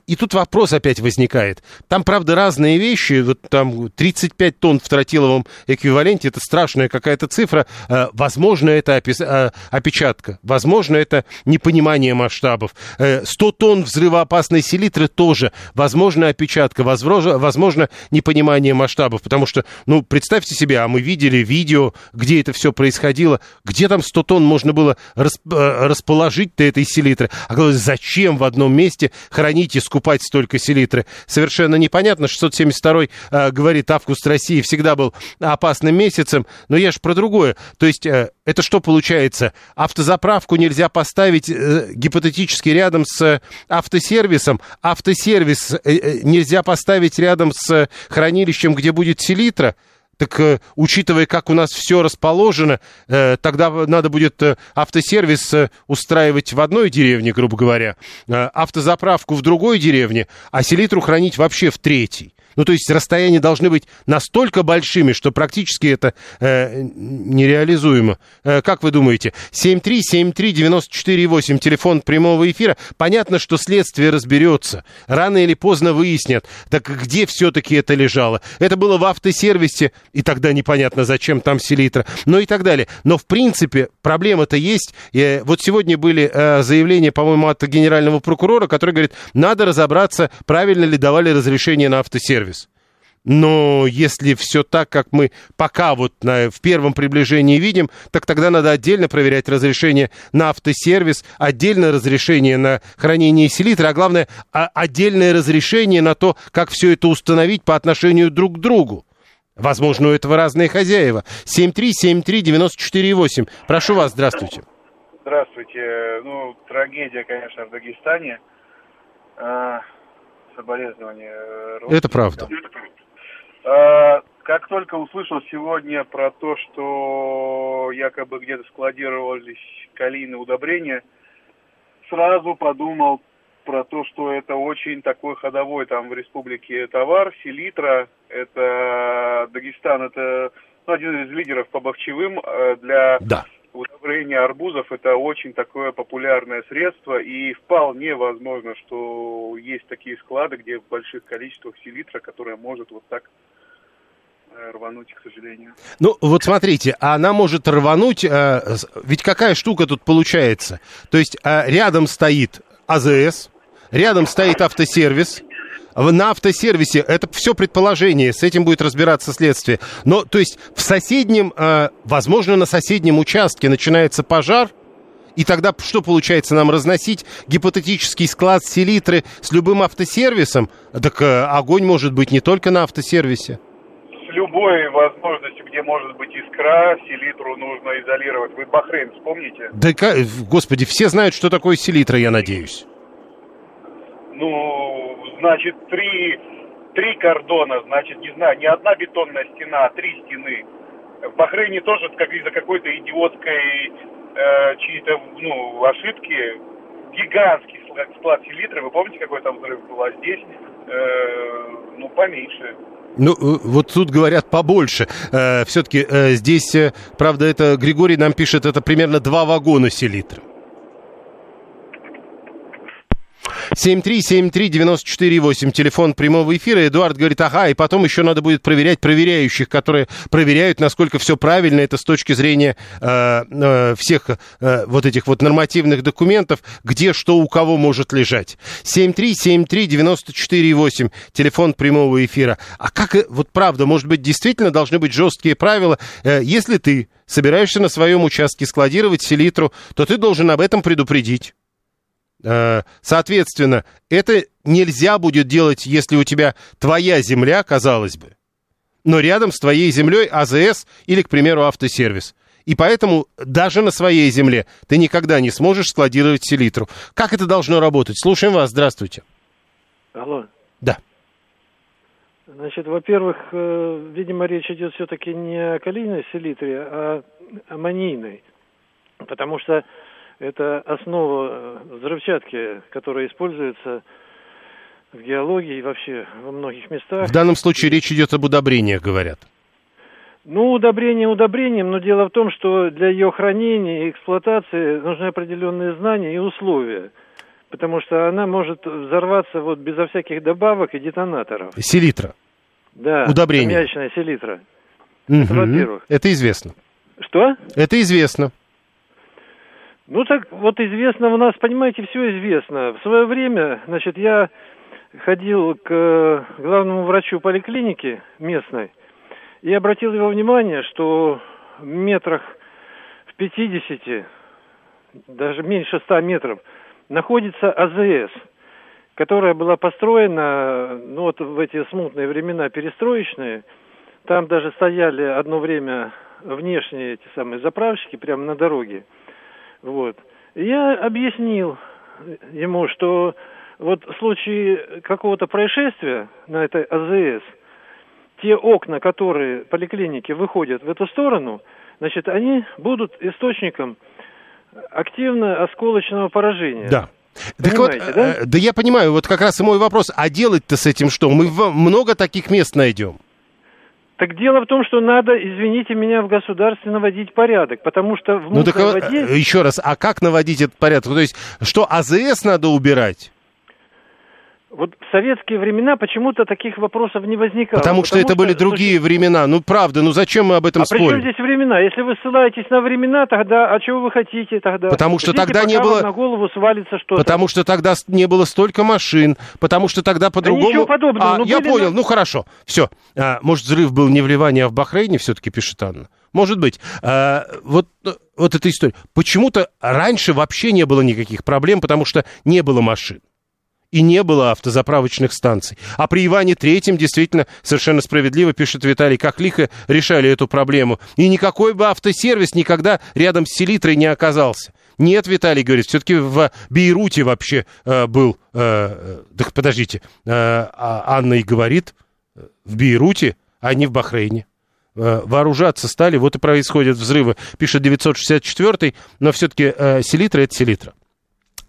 И тут вопрос опять возникает. Там, правда, разные вещи. Вот там 35 тонн в тротиловом эквиваленте, это страшная какая-то цифра. Э, возможно, это э, опечатка. Возможно, это непонимание масштабов. 100 э, тонн взрывоопасной селитры тоже. Возможно, опечатка возможно, возможно непонимание масштабов, потому что, ну, представьте себе, а мы видели видео, где это все происходило, где там 100 тонн можно было расп э, расположить-то этой селитры, а главное, зачем в одном месте хранить и скупать столько селитры, совершенно непонятно, 672 э, говорит, август России всегда был опасным месяцем, но я же про другое, то есть э, это что получается? Автозаправку нельзя поставить э, гипотетически рядом с автосервисом, автосервис э, э, нельзя поставить рядом с хранилищем, где будет селитра. Так, э, учитывая, как у нас все расположено, э, тогда надо будет э, автосервис э, устраивать в одной деревне, грубо говоря, э, автозаправку в другой деревне, а селитру хранить вообще в третьей. Ну, то есть расстояния должны быть настолько большими, что практически это э, нереализуемо. Э, как вы думаете? 7373948, телефон прямого эфира. Понятно, что следствие разберется. Рано или поздно выяснят, так где все-таки это лежало. Это было в автосервисе, и тогда непонятно, зачем там селитра, ну и так далее. Но, в принципе, проблема-то есть. И, вот сегодня были э, заявления, по-моему, от генерального прокурора, который говорит, надо разобраться, правильно ли давали разрешение на автосервис сервис. Но если все так, как мы пока вот на, в первом приближении видим, так тогда надо отдельно проверять разрешение на автосервис, отдельно разрешение на хранение селитры, а главное, а, отдельное разрешение на то, как все это установить по отношению друг к другу. Возможно, у этого разные хозяева. 7373948. Прошу вас, здравствуйте. Здравствуйте. Ну, трагедия, конечно, в Дагестане. Соболезнования. э, Это правда. А, Как только услышал сегодня про то, что якобы где-то складировались калийные удобрения, сразу подумал про то, что это очень такой ходовой там в республике товар, селитра, это Дагестан, это ну, один из лидеров по бахчевым э, для Да. Удобрения арбузов это очень такое популярное средство, и вполне возможно, что есть такие склады, где в больших количествах селитра, которая может вот так э, рвануть, к сожалению. Ну, вот смотрите, она может рвануть, э, ведь какая штука тут получается? То есть э, рядом стоит АЗС, рядом стоит автосервис, на автосервисе это все предположение, с этим будет разбираться следствие. Но, то есть, в соседнем, э, возможно, на соседнем участке начинается пожар, и тогда что получается нам разносить гипотетический склад селитры с любым автосервисом? Так э, огонь может быть не только на автосервисе. С любой возможностью, где может быть искра, селитру нужно изолировать. Вы Бахрейн вспомните? Да, ка- господи, все знают, что такое селитра, я надеюсь. Ну, значит, три, три кордона, значит, не знаю, не одна бетонная стена, а три стены. В Бахрейне тоже как из-за какой-то идиотской э, чьей-то, ну, ошибки гигантский склад, селитры. Вы помните, какой там взрыв был? А здесь, э, ну, поменьше. Ну, э, вот тут говорят побольше. все-таки здесь, э, правда, это Григорий нам пишет, это примерно два вагона селитры. 7373948, телефон прямого эфира. Эдуард говорит, ага, и потом еще надо будет проверять проверяющих, которые проверяют, насколько все правильно. Это с точки зрения э, э, всех э, вот этих вот нормативных документов, где что у кого может лежать. 7373948, телефон прямого эфира. А как, э, вот правда, может быть, действительно должны быть жесткие правила, Э, если ты собираешься на своем участке складировать селитру, то ты должен об этом предупредить. Э, Соответственно, это нельзя будет делать, если у тебя твоя земля, казалось бы, но рядом с твоей землей АЗС или, к примеру, автосервис. И поэтому даже на своей земле ты никогда не сможешь складировать селитру. Как это должно работать? Слушаем вас. Здравствуйте. Алло. Да. Значит, во-первых, э, видимо, речь идет все-таки не о калийной селитре, а аммонийной. Потому что это основа э, взрывчатки, которая используется в геологии и вообще во многих местах. В данном случае речь идет об удобрениях, говорят. Ну, удобрение удобрением, но дело в том, что для ее хранения и эксплуатации нужны определенные знания и условия. Потому что она может взорваться вот безо всяких добавок и детонаторов. Селитра. Да, Удобрение. аммиачная селитра. Мгм. во-первых. Это известно. Что? Это известно. Ну так вот известно у нас, понимаете, все известно. В свое время, значит, я ходил к э, главному врачу поликлиники местной и обратил его внимание, что в метрах в 50, даже меньше 100 метров, находится АЗС, которая была построена, ну вот в эти смутные времена перестроечные. Там даже стояли одно время внешние эти самые заправщики прямо на дороге. Вот. Я объяснил ему, что вот в случае какого-то происшествия на этой АЗС те окна, которые поликлиники выходят в эту сторону, значит, они будут источником активно осколочного поражения. Да. Так вот, Понимаете, да? э, да я понимаю, вот как раз и мой вопрос, а делать-то с этим что? Мы много таких мест найдем. Так дело в том, что надо, извините меня, в государстве наводить порядок, потому что в Ну так мусороводе... э, еще раз, а как наводить этот порядок? То есть, что АЗС надо убирать? Вот в советские времена почему-то таких вопросов не возникало. Потому что это были другие времена. Ну правда, ну зачем мы об этом А при чем спорим? здесь времена? Если вы ссылаетесь на времена, тогда а чего вы хотите тогда? Потому что Ждите, тогда не было- на голову свалится что-то. Потому что тогда не было столько машин, потому что тогда по-другому... ничего подобного, А, ну, я были понял, ну хорошо, все. может, взрыв был не в Ливане, а в Бахрейне, все-таки пишет Анна. Может быть. А, вот, э, вот эта история. Почему-то раньше вообще не было никаких проблем, потому что не было машин. И не было автозаправочных станций. А при Иване Третьем действительно совершенно справедливо, пишет Виталий, как лихо решали эту проблему. И никакой бы автосервис никогда рядом с селитрой не оказался. Нет, Виталий говорит, все-таки в Бейруте вообще э, был... э, э, так подождите, э, а Анна и говорит, э, в Бейруте, а не в Бахрейне. Э, Вооружаться стали, вот и происходят взрывы, пишет 964 но все-таки э, селитра это селитра.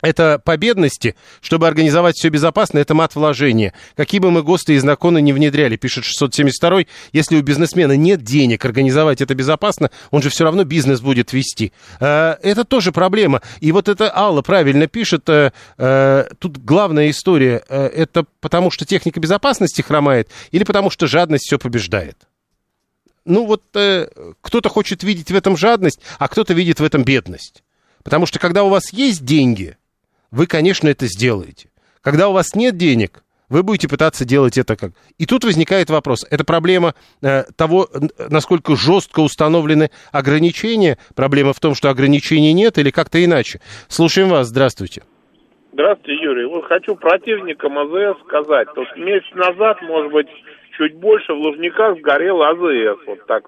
Это по бедности, чтобы организовать все безопасно, это мат вложения. Какие бы мы ГОСТы и законы не внедряли, пишет 672 если у бизнесмена нет денег организовать это безопасно, он же все равно бизнес будет вести. Э, Это тоже проблема. И вот это Алла правильно пишет, э, э, тут главная история, э, это потому что техника безопасности хромает или потому что жадность все побеждает? Ну вот кто-то хочет видеть в этом жадность, а кто-то видит в этом бедность. Потому что когда у вас есть деньги, вы, конечно, это сделаете. Когда у вас нет денег, вы будете пытаться делать это как. И тут возникает вопрос: это проблема э, того, насколько жестко установлены ограничения, проблема в том, что ограничений нет, или как-то иначе. Слушаем вас. Здравствуйте. Здравствуйте, Юрий. Вот хочу противникам АЗС сказать. Тут месяц назад, может быть, чуть больше в Лужниках сгорел АЗС. Вот так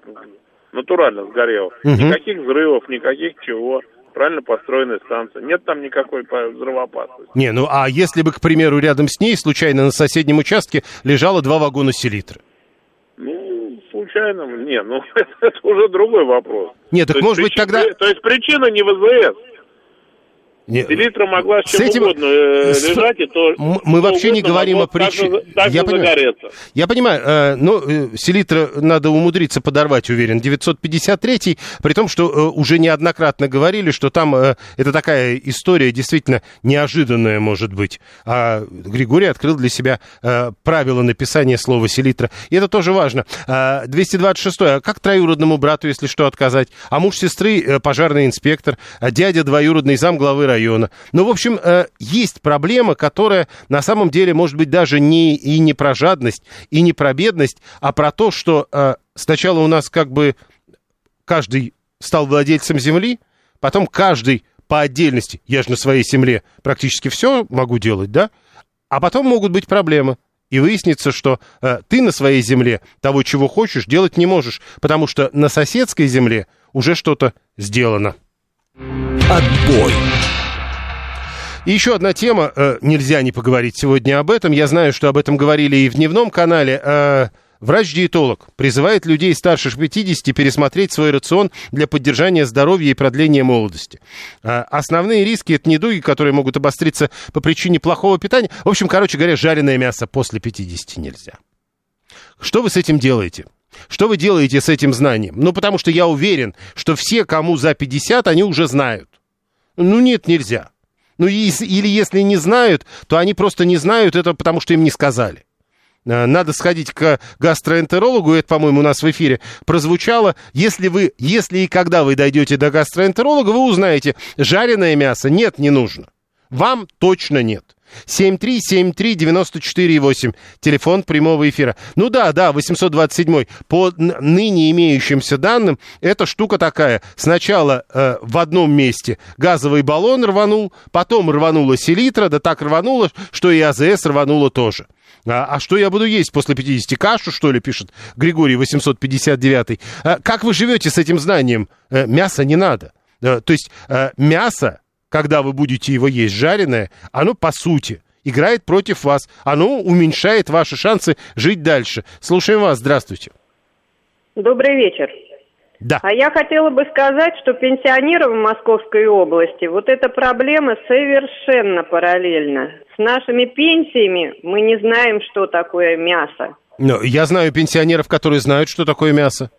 натурально сгорел. Мгм. Никаких взрывов, никаких чего. Правильно построенная станция. Нет там никакой взрывоопасности. Не, ну а если бы, к примеру, рядом с ней случайно на соседнем участке лежало два вагона селитры? Ну, случайно, не, ну это, это уже другой вопрос. Нет, так То есть может быть причи- тогда- То есть причина не в АЗС. Не, Селитра могла с С чем этим- угодно э, с- лежать, и то мы что вообще не говорим о причине. Я понимаю. Я понимаю, э, но э, селитра надо умудриться подорвать, уверен. 953, при том, что э, уже неоднократно говорили, что там э, это такая история действительно неожиданная может быть. А Григорий открыл для себя э, правила написания слова селитра. И это тоже важно. А, 226. А как троюродному брату, если что, отказать? А муж сестры э, пожарный инспектор, а дядя двоюродный зам главы района. Ну, в общем, э, есть проблема, которая на самом деле может быть даже не, и не про жадность, и не про бедность, а про то, что э, сначала у нас как бы каждый стал владельцем земли, потом каждый по отдельности, я же на своей земле практически все могу делать, да? А потом могут быть проблемы. И выяснится, что э, ты на своей земле того, чего хочешь, делать не можешь, потому что на соседской земле уже что-то сделано. Отбой. И еще одна тема, э, нельзя не поговорить сегодня об этом. Я знаю, что об этом говорили и в дневном канале. Э, Врач-диетолог призывает людей старше 50 пересмотреть свой рацион для поддержания здоровья и продления молодости. Э, Основные риски – это недуги, которые могут обостриться по причине плохого питания. В общем, короче говоря, жареное мясо после 50 нельзя. Что вы с этим делаете? Что вы делаете с этим знанием? Ну, потому что я уверен, что все, кому за 50, они уже знают. Ну, нет, нельзя. Ну, или если не знают, то они просто не знают это, потому что им не сказали. Э, Надо сходить к гастроэнтерологу, это, по-моему, у нас в эфире прозвучало. Если вы, если и когда вы дойдете до гастроэнтеролога, вы узнаете, жареное мясо нет, не нужно. Вам точно нет. 7373948, телефон прямого эфира. Ну да, да, 827. По ныне имеющимся данным, эта штука такая. Сначала э, в одном месте газовый баллон рванул, потом рванула селитра, да так рвануло, что и АЗС рвануло тоже. А, а что я буду есть после 50? Кашу, что ли, пишет Григорий 859. А, как вы живете с этим знанием? Э, мяса не надо. Э, то есть э, мясо, когда вы будете его есть жареное, оно по сути играет против вас. Оно уменьшает ваши шансы жить дальше. Слушаем вас. Здравствуйте. Добрый вечер. Да. А я хотела бы сказать, что пенсионерам в Московской области вот эта проблема совершенно параллельна. С нашими пенсиями мы не знаем, что такое мясо. Но я знаю пенсионеров, которые знают, что такое мясо.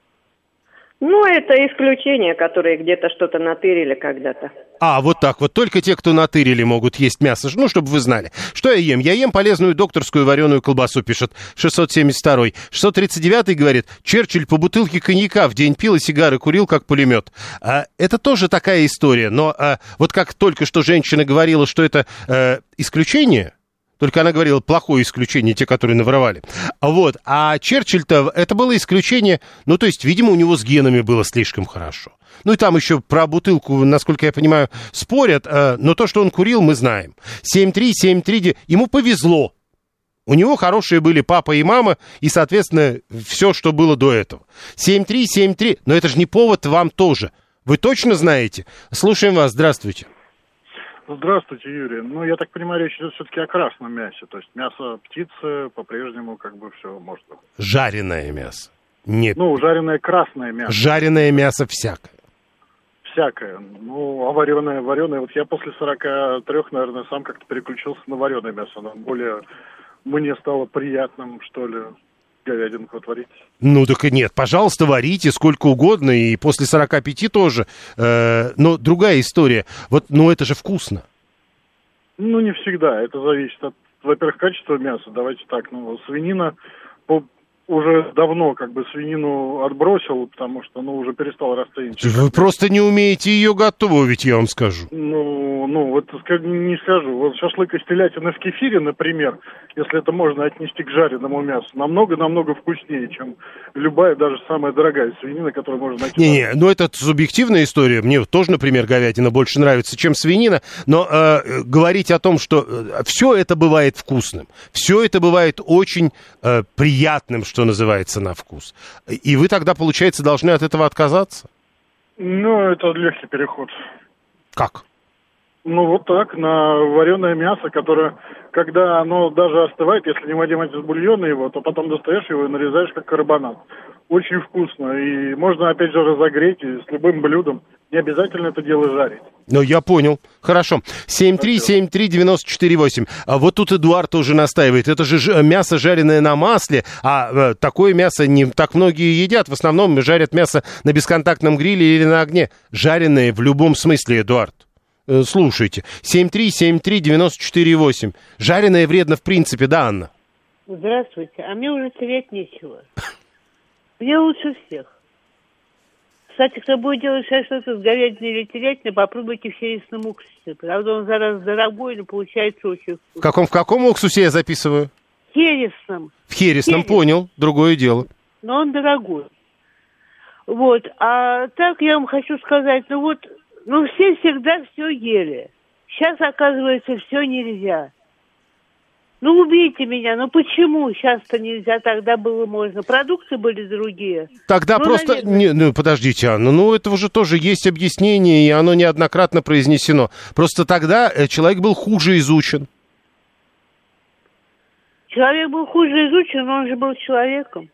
Ну, это исключение, которые где-то что-то натырили когда-то. А, вот так вот. Только те, кто натырили, могут есть мясо. Ну, чтобы вы знали. Что я ем? Я ем полезную докторскую вареную колбасу, пишет 672-й. 639-й говорит, Черчилль по бутылке коньяка в день пил и сигары курил, как пулемет. А, это тоже такая история. Но а, вот как только что женщина говорила, что это а, исключение, только она говорила, плохое исключение, те, которые наворовали. Вот. А Черчилль-то, это было исключение, ну, то есть, видимо, у него с генами было слишком хорошо. Ну, и там еще про бутылку, насколько я понимаю, спорят, э, но то, что он курил, мы знаем. 7-3, 7-3, ему повезло. У него хорошие были папа и мама, и, соответственно, все, что было до этого. 7-3, 7-3, но это же не повод вам тоже. Вы точно знаете? Слушаем вас, здравствуйте. Здравствуйте, Юрий. Ну, я так понимаю, речь идет все-таки о красном мясе. То есть мясо птицы по-прежнему как бы все быть. Жареное мясо. Нет. Ну, жареное красное мясо. Жареное мясо всякое. Всякое. Ну, а вареное, вареное. Вот я после 43, наверное, сам как-то переключился на вареное мясо. Оно более мне стало приятным, что ли, говядинку отварить. Ну, так и нет. Пожалуйста, варите сколько угодно, и после 45 тоже. Э, но другая история. Вот, ну, это же вкусно. Ну, не всегда. Это зависит от, во-первых, качества мяса. Давайте так, ну, свинина по, уже давно как бы свинину отбросил, потому что, ну, уже перестал расценивать. Вы просто не умеете ее готовить, я вам скажу. Ну, ну, вот не скажу. Вот шашлык из телятины в кефире, например, если это можно отнести к жареному мясу, намного-намного вкуснее, чем любая, даже самая дорогая свинина, которую можно найти. Не-не, ну это субъективная история. Мне тоже, например, говядина больше нравится, чем свинина. Но э, говорить о том, что э, все это бывает вкусным, все это бывает очень э, приятным, что называется, на вкус. И вы тогда, получается, должны от этого отказаться? Ну, это легкий переход. Как? Ну, вот так, на вареное мясо, которое, когда оно даже остывает, если не вынимать из бульона его, то потом достаешь его и нарезаешь как карбонат. Очень вкусно. И можно, опять же, разогреть и с любым блюдом. Не обязательно это дело жарить. Ну, я понял. Хорошо. 7373948. А вот тут Эдуард тоже настаивает. Это же ж- мясо, жареное на масле, а э, такое мясо не так многие едят. В основном жарят мясо на бесконтактном гриле или на огне. Жареное в любом смысле, Эдуард. Э, слушайте. 7373948. Жареное вредно в принципе, да, Анна? Здравствуйте. А мне уже терять нечего. Мне лучше всех. Кстати, кто будет делать что-то с говядиной или телятиной, попробуйте в хересном уксусе. Правда, он зараз дорогой, но получается очень В каком, в каком уксусе я записываю? хересном. В хересном, понял. Другое дело. но он дорогой. Вот, а так я вам хочу сказать, ну вот, ну все всегда все ели. Сейчас, оказывается, все нельзя. Ну убейте меня, ну почему сейчас-то нельзя, тогда было можно. Продукты были другие. Тогда Ну, просто... наверное. Не, ну, подождите, Анна, ну, этого же тоже есть объяснение, и оно неоднократно произнесено. Просто тогда э, человек был хуже изучен. Человек был хуже изучен, но он же был человеком.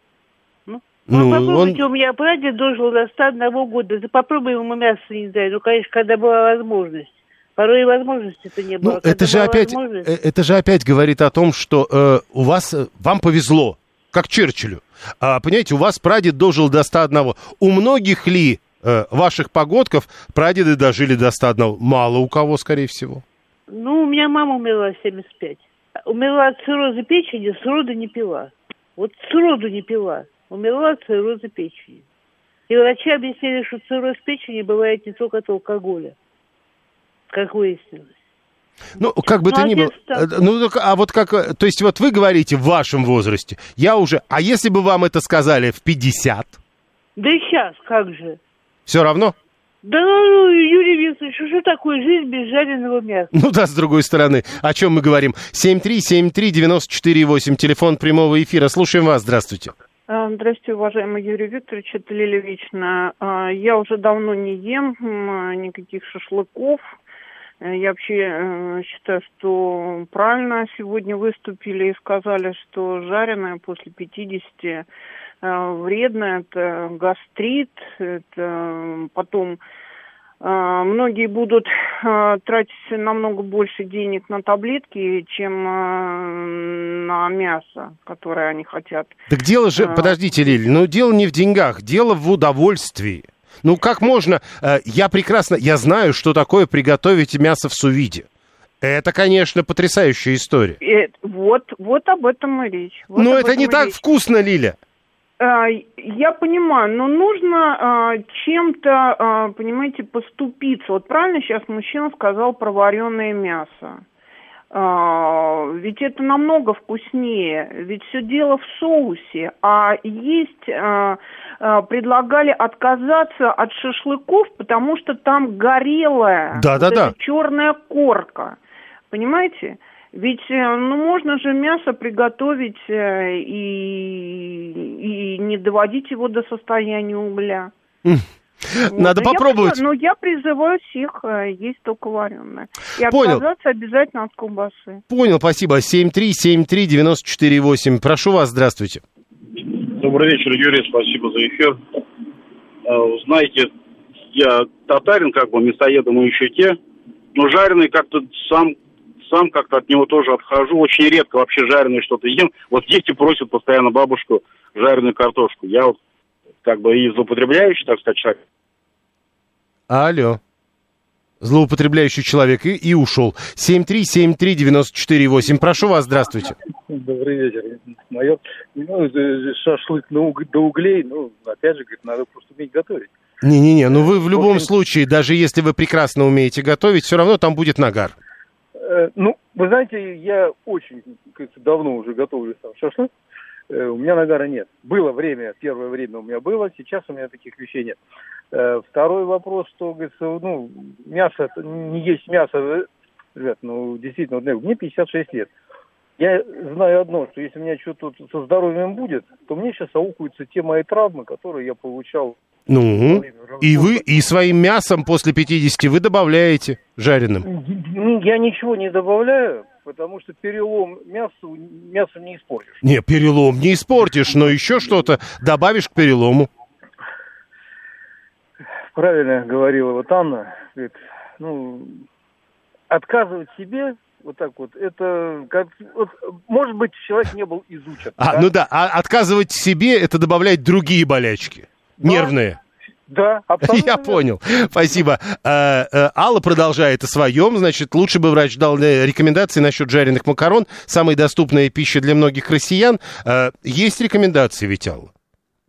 Ну, Ну, попробуйте, у меня прадед дожил до 101 года. Да попробуй ему мясо не дай. Ну, конечно, когда была возможность. Порой и возможности-то не было. Ну, Когда это же, опять, э, это же опять говорит о том, что э, у вас, э, вам повезло, как Черчиллю. А, понимаете, у вас прадед дожил до 101. У многих ли э, ваших погодков прадеды дожили до 101? Мало у кого, скорее всего. Ну, у меня мама умерла в 75. Умерла от цирроза печени, сроду не пила. Вот сроду не пила. Умерла от цирроза печени. И врачи объяснили, что цирроз печени бывает не только от алкоголя, как выяснилось. Ну, как бы Ну, то ни было. э, Ну, так, а вот как, э, то есть вот вы говорите в вашем возрасте, я уже, а если бы вам это сказали в 50, Да и сейчас, как же. все равно? Да ну, Юрий Викторович, что такое жизнь без жареного мяса? Ну да, с другой стороны, о чем мы говорим? 7373948, телефон прямого эфира. Слушаем вас, здравствуйте. А, Здравствуйте, уважаемый Юрий Викторович, это Лилия Вечна. А, Я уже давно не ем никаких шашлыков, Я вообще э, считаю, что правильно сегодня выступили и сказали, что жареное после 50 э, вредно, это гастрит, это э, потом э, многие будут э, тратить намного больше денег на таблетки, чем э, на мясо, которое они хотят. Так дело же, подождите, Лиль, ну дело не в деньгах, дело в удовольствии. Ну как можно, э, я прекрасно, я знаю, что такое приготовить мясо в сувиде. Это, конечно, потрясающая история. Э, вот, вот об этом и речь. Вот Но об это не так речь. вкусно, Лиля. А, Я понимаю, но нужно а, чем-то, а, понимаете, поступиться. Вот правильно сейчас мужчина сказал про вареное мясо. А, ведь это намного вкуснее. Ведь все дело в соусе. А есть а, а, предлагали отказаться от шашлыков, потому что там горелая Да-да-да. черная корка. Понимаете? Ведь э, ну можно же мясо приготовить э, и, и не доводить его до состояния угля. Вот. Надо я попробовать. призываю- Но я призываю всех э, есть только вареное. И Понял. отказаться обязательно от колбасы. Понял, спасибо. 7373948. Прошу вас, здравствуйте. Добрый вечер, Юрий, спасибо за эфир. Э, Знаете, я татарин, как бы, мясоедом мы еще те, но жареный как-то сам, сам как-то от него тоже отхожу. Очень редко вообще жареное что-то ем. Вот дети просят постоянно бабушку жареную картошку. Я вот как бы и злоупотребляющий, так сказать, человек. Алло. Злоупотребляющий человек и, и ушел. 7373948. Прошу вас, здравствуйте. Добрый вечер. Мое, ну, э, шашлык на уг- до углей, ну, опять же, говорит, надо просто уметь готовить. Не-не-не, ну вы в любом случае, даже если вы прекрасно умеете готовить, все равно там будет нагар. Э, ну, вы знаете, я очень, давно уже готовлю сам шашлык. Э, у меня нагара нет. Было время, первое время у меня было, сейчас у меня таких вещей нет. Э, второй вопрос, что, говорится, ну, мясо, не есть мясо, э, ребят, ну, действительно, вот, мне 56 лет. Я знаю одно, что если у меня что-то тут со здоровьем будет, то мне сейчас аукаются те мои травмы, которые я получал. Ну, и вы, и своим мясом после 50 вы добавляете жареным. Я ничего не добавляю, потому что перелом мясу, мясо не испортишь. Не, перелом не испортишь, но еще что-то добавишь к перелому. Правильно говорила вот Анна, говорит, ну, отказывать себе вот так вот, это, как, вот, может быть, человек не был изучен. А, ну да, а отказывать себе это добавлять другие болячки. Нервные. Да, абсолютно. Я понял. Спасибо. Э, э, Алла продолжает о своем. Значит, лучше бы врач дал э, рекомендации насчет жареных макарон. Самая доступная пища для многих россиян. Э, Есть рекомендации ведь, Алла?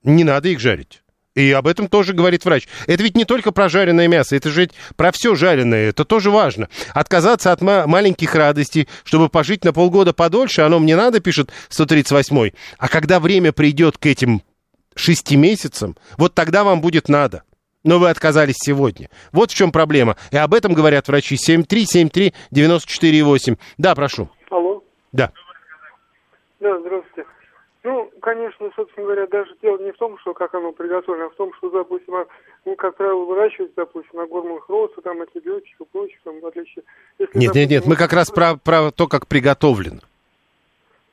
Не надо их жарить. И об этом тоже говорит врач. Это ведь не только про жареное мясо, это же ведь про все жареное, это тоже важно. Отказаться от ма- маленьких радостей, чтобы пожить на полгода подольше, оно мне надо, пишет 138-й. А когда время придет к этим шести месяцам, вот тогда вам будет надо. Но вы отказались сегодня. Вот в чем проблема. И об этом говорят врачи. 7373948. Да, прошу. Алло. Да. Да, здравствуйте. Ну, конечно, собственно говоря, даже дело не в том, что как оно приготовлено, а в том, что, допустим, а, ну, как правило, выращивать, допустим, на гормонах роста, там, антибиотиков и прочих, там, в отличие... Если, Нет, нет, нет, допустим, мы как раз про, про то, как приготовлено.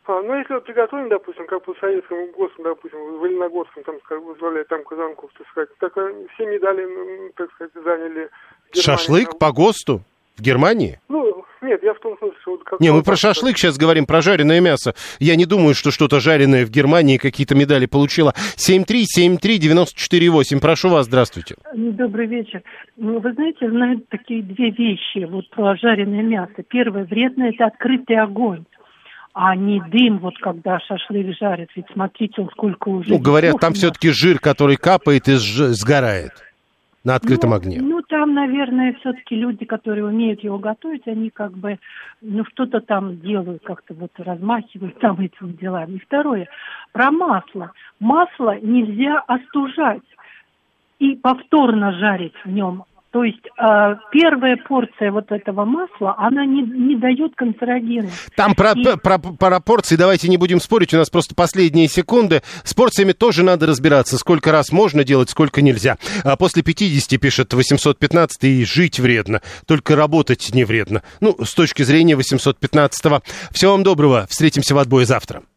А, ну, если вот приготовим, допустим, как по советскому ГОСТу, допустим, в Лениногорском, там, скажем, возглавляет там Казанков, так сказать, так а, все медали, ну, так сказать, заняли Германия, Шашлык по ГОСТу в Германии? Ну, нет, я в том смысле, что вот как... Не, мы про так, шашлык сейчас говорим, про жареное мясо. Я не думаю, что что-то жареное в Германии какие-то медали получило. 7373948. Прошу вас, здравствуйте. Добрый вечер. Ну, Вы знаете, знаю такие две вещи вот про жареное мясо. Первое, вредно это открытый огонь, а не дым, вот когда шашлык жарят. Ведь смотрите, он сколько уже... Ну, говорят, там все-таки жир, который капает и сгорает на открытом ну, огне. Ну, там, наверное, все-таки люди, которые умеют его готовить, они как бы, ну, что-то там делают, как-то вот размахивают там этими делами. И второе, про масло. Масло нельзя остужать и повторно жарить в нем То есть э, первая порция вот этого масла, она не, не дает канцерогена. Там про, И- про, про порции давайте не будем спорить, у нас просто последние секунды. С порциями тоже надо разбираться, сколько раз можно делать, сколько нельзя. А после 50, пишет 815, и жить вредно, только работать не вредно. Ну, с точки зрения 815-го. Всего вам доброго, встретимся в отбое завтра.